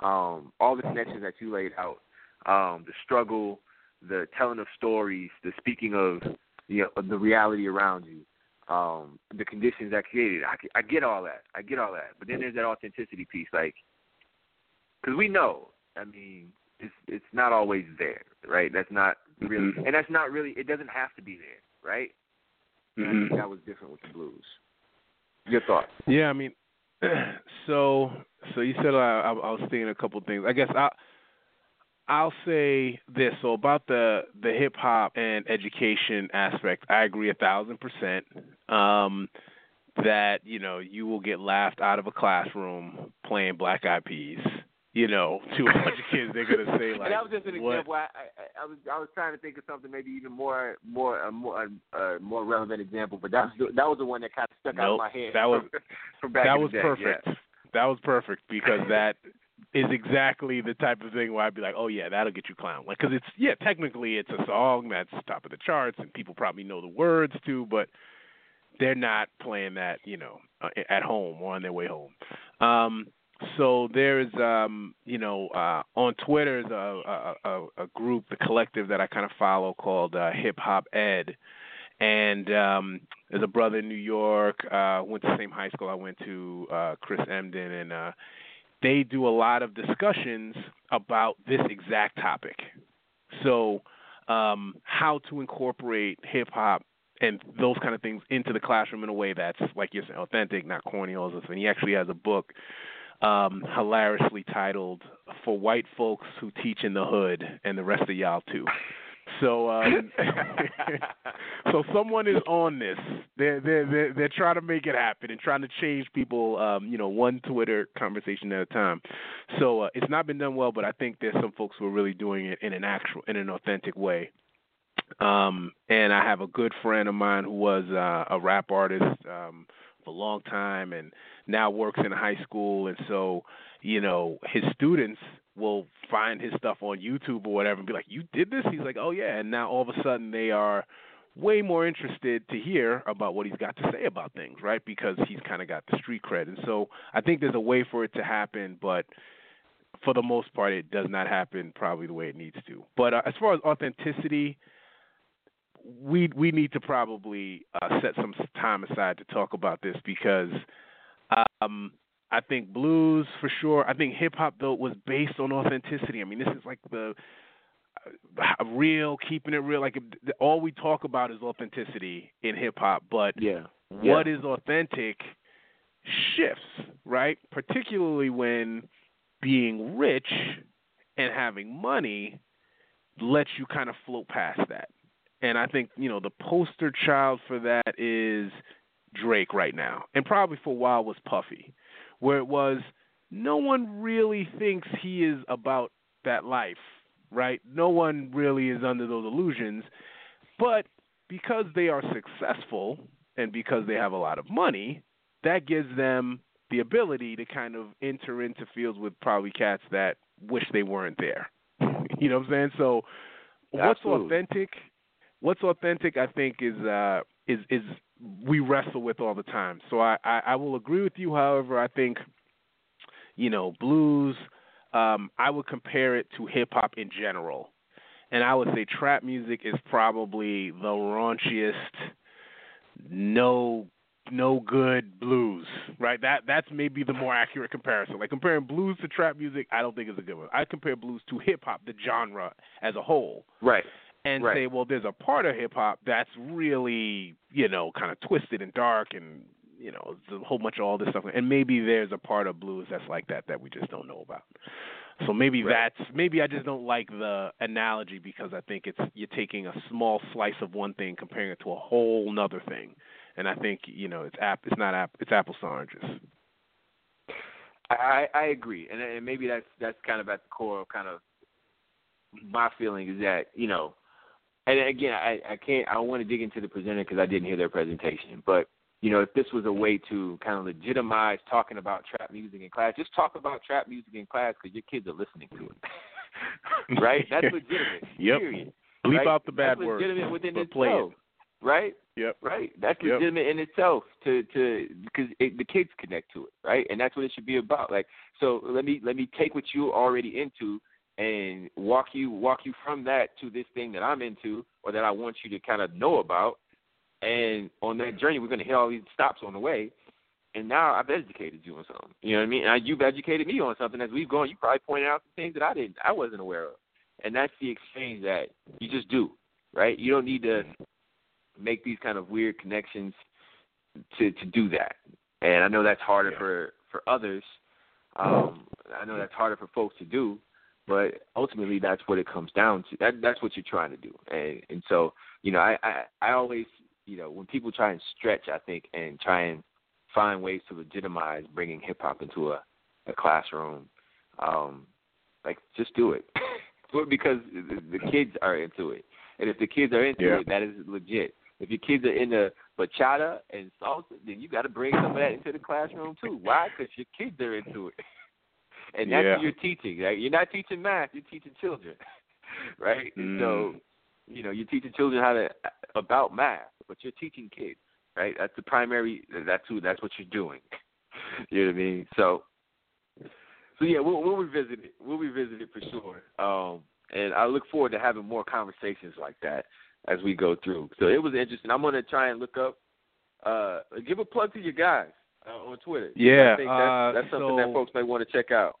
um, all the connections that you laid out, um, the struggle, the telling of stories, the speaking of you know the reality around you, um, the conditions that created. I I get all that. I get all that. But then there's that authenticity piece, like because we know. I mean, it's it's not always there, right? That's not really, Mhm. and that's not really. It doesn't have to be there, right? And I think that was different with the blues. Your thoughts? Yeah, I mean, [CLEARS THROAT] so so you said uh, I, I was thinking a couple things. I guess I I'll say this. So about the the hip hop and education aspect, I agree a thousand percent. Um, that you know you will get laughed out of a classroom playing Black Eyed Peas. You know, to a bunch of kids, they're gonna say [LAUGHS] like, that was just an what? example. I, I, I was I was trying to think of something maybe even more more uh, more uh, more relevant example, but that was the, that was the one that kind of stuck out Nope, of my head. that was- [LAUGHS] from, from that was day. perfect. Yeah. That was perfect because that is exactly the type of thing where I'd be like, oh yeah, that'll get you clown. Like, because it's yeah, technically it's a song that's top of the charts and people probably know the words too, but they're not playing that, you know, at home or on their way home. Um, so there's, um, you know, uh, on Twitter, a, a, a, a group, the collective that I kind of follow called uh, Hip Hop Ed, and um, there's a brother in New York. Uh, went to the same high school I went to, uh, Chris Emdin, and uh, they do a lot of discussions about this exact topic. So, um, how to incorporate hip hop and those kind of things into the classroom in a way that's like you're saying, authentic, not corny. All this. And he actually has a book um, hilariously titled "For White Folks Who Teach in the Hood and the Rest of Y'all Too." So, um, [LAUGHS] so someone is on this. They're they're they're, they're trying to make it happen and trying to change people. Um, you know, one Twitter conversation at a time. So uh, it's not been done well, but I think there's some folks who are really doing it in an actual, in an authentic way. Um, and I have a good friend of mine who was uh, a rap artist um, for a long time and now works in high school, and so you know his students will find his stuff on YouTube or whatever and be like, "You did this?" He's like, "Oh yeah," and now all of a sudden they are way more interested to hear about what he's got to say about things, right? Because he's kind of got the street cred, and so I think there's a way for it to happen, but for the most part, it does not happen probably the way it needs to. But uh, as far as authenticity, we we need to probably uh, set some time aside to talk about this because um, I think blues for sure. I think hip hop though was based on authenticity. I mean, this is like the uh, real, keeping it real. Like all we talk about is authenticity in hip hop, but yeah. what is authentic shifts, right? Particularly when being rich and having money lets you kind of float past that. And I think, you know, the poster child for that is Drake right now. And probably for a while was Puffy, where it was no one really thinks he is about that life, right? No one really is under those illusions. But because they are successful and because they have a lot of money, that gives them the ability to kind of enter into fields with probably cats that wish they weren't there. [LAUGHS] you know what I'm saying? So what's authentic what's authentic I think is uh is is we wrestle with all the time. So I, I, I will agree with you, however, I think, you know, blues, um, I would compare it to hip hop in general. And I would say trap music is probably the raunchiest, no no good blues, right? That that's maybe the more accurate comparison. Like comparing blues to trap music, I don't think is a good one. I compare blues to hip hop, the genre as a whole. Right. And Right. say, well, there's a part of hip hop that's really, you know, kind of twisted and dark and you know, a whole bunch of all this stuff. And maybe there's a part of blues that's like that that we just don't know about. So maybe Right. that's maybe I just don't like the analogy because I think it's you're taking a small slice of one thing comparing it to a whole nother thing, and I think you know it's app it's not app it's apples to oranges. I I agree, and and maybe that's that's kind of at the core of kind of my feeling is that you know, and again I I can't I don't want to dig into the presenter because I didn't hear their presentation, but you know if this was a way to kind of legitimize talking about trap music in class, just talk about trap music in class because your kids are listening to it, [LAUGHS] right? That's [LAUGHS] legitimate. Yep. Period. Bleep right? out the bad that's words, legitimate within but itself, right? Yep. Right. That's Yep. legitimate in itself to to because it, the kids connect to it, right? And that's what it should be about. Like, so let me let me take what you're already into and walk you walk you from that to this thing that I'm into or that I want you to kind of know about. And on that journey, we're going to hit all these stops on the way. And now I've educated you on something. You know what I mean? And you've educated me on something as we've gone. You probably pointed out some things that I didn't, I wasn't aware of. And that's the exchange that you just do, right? You don't need to make these kind of weird connections to to do that. And I know that's harder Yeah. for for others. Um, I know that's harder for folks to do, but ultimately that's what it comes down to. That that's what you're trying to do. And and so you know I I, I always you know when people try and stretch, I think, and try and find ways to legitimize bringing hip hop into a a classroom. Um, like just do it. [LAUGHS] do it because the, the kids are into it. And if the kids are into Yeah. it, that is legit. If your kids are into bachata and salsa, then you got to bring some of that into the classroom too. Why? Because your kids are into it, [LAUGHS] and that's Yeah. what you're teaching. Right? You're not teaching math; you're teaching children, [LAUGHS] right? And So, Mm. you know, you're teaching children how to about math, but you're teaching kids, right? That's the primary. That's who. That's what you're doing. [LAUGHS] you know what I mean? So, so yeah, we'll, we'll revisit it. We'll revisit it for sure. Um, and I look forward to having more conversations like that as we go through. So it was interesting. I'm gonna try and look up. Uh, give a plug to your guys uh, on Twitter. Yeah, uh, that's, that's something that folks may want to check out.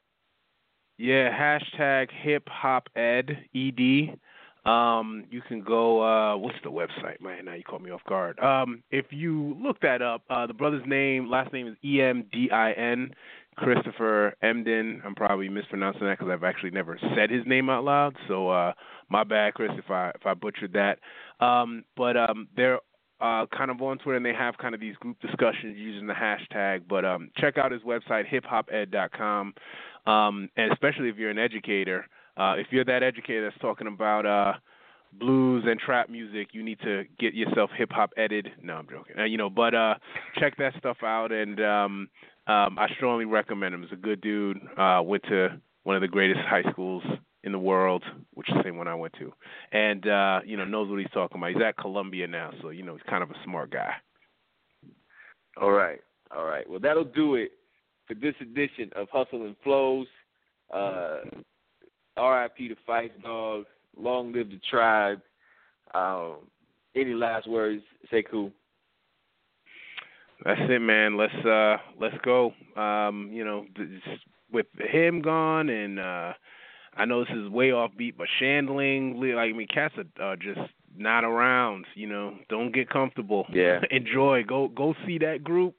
Yeah, hashtag hip hop ed ed. Um, you can go. Uh, what's the website, man? Now you caught me off guard. Um, if you look that up, uh, the brother's name, last name is E M D I N. Christopher Emdin. I'm probably mispronouncing that because I've actually never said his name out loud. So uh, my bad, Chris, if I if I butchered that. Um, but um, they're uh, kind of on Twitter and they have kind of these group discussions using the hashtag. But um, check out his website, hiphoped.com, um, and especially if you're an educator, uh, if you're that educator that's talking about uh, blues and trap music, you need to get yourself hip hop edited. No, I'm joking. Uh, you know, but uh, check that stuff out, and um, um, I strongly recommend him. He's a good dude. Uh, went to one of the greatest high schools in the world, which is the same one I went to, and uh, you know knows what he's talking about. He's at Columbia now, so you know he's kind of a smart guy. All right, all right. Well, that'll do it for this edition of Hustle and Flows. Uh, R.I.P. to Phife Dawg. Long live the tribe. Um, any last words, Sekou? That's it, man. Let's uh let's go. Um, you know, with him gone and uh I know this is way off beat, but Shandling, like I mean, cats are uh, just not around. You know, don't get comfortable. Yeah. [LAUGHS] Enjoy. Go go see that group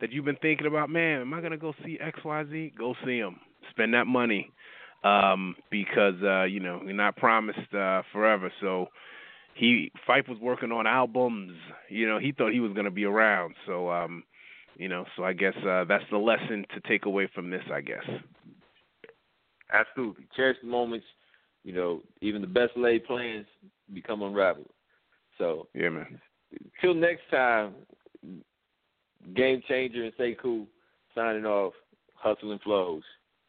that you've been thinking about. Man, am I gonna go see X Y Z? Go see them. Spend that money, um, because uh, you know you're not promised uh, forever. So he Phife was working on albums. You know, he thought he was gonna be around. So um, you know, so I guess uh, that's the lesson to take away from this. I guess. Absolutely, cherish the moments. You know, even the best laid plans become unraveled. So yeah, man. Till next time, game changer and Sekou. signing off. Hustle and flows.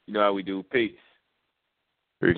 You know how we do. Peace. Peace.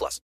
plus.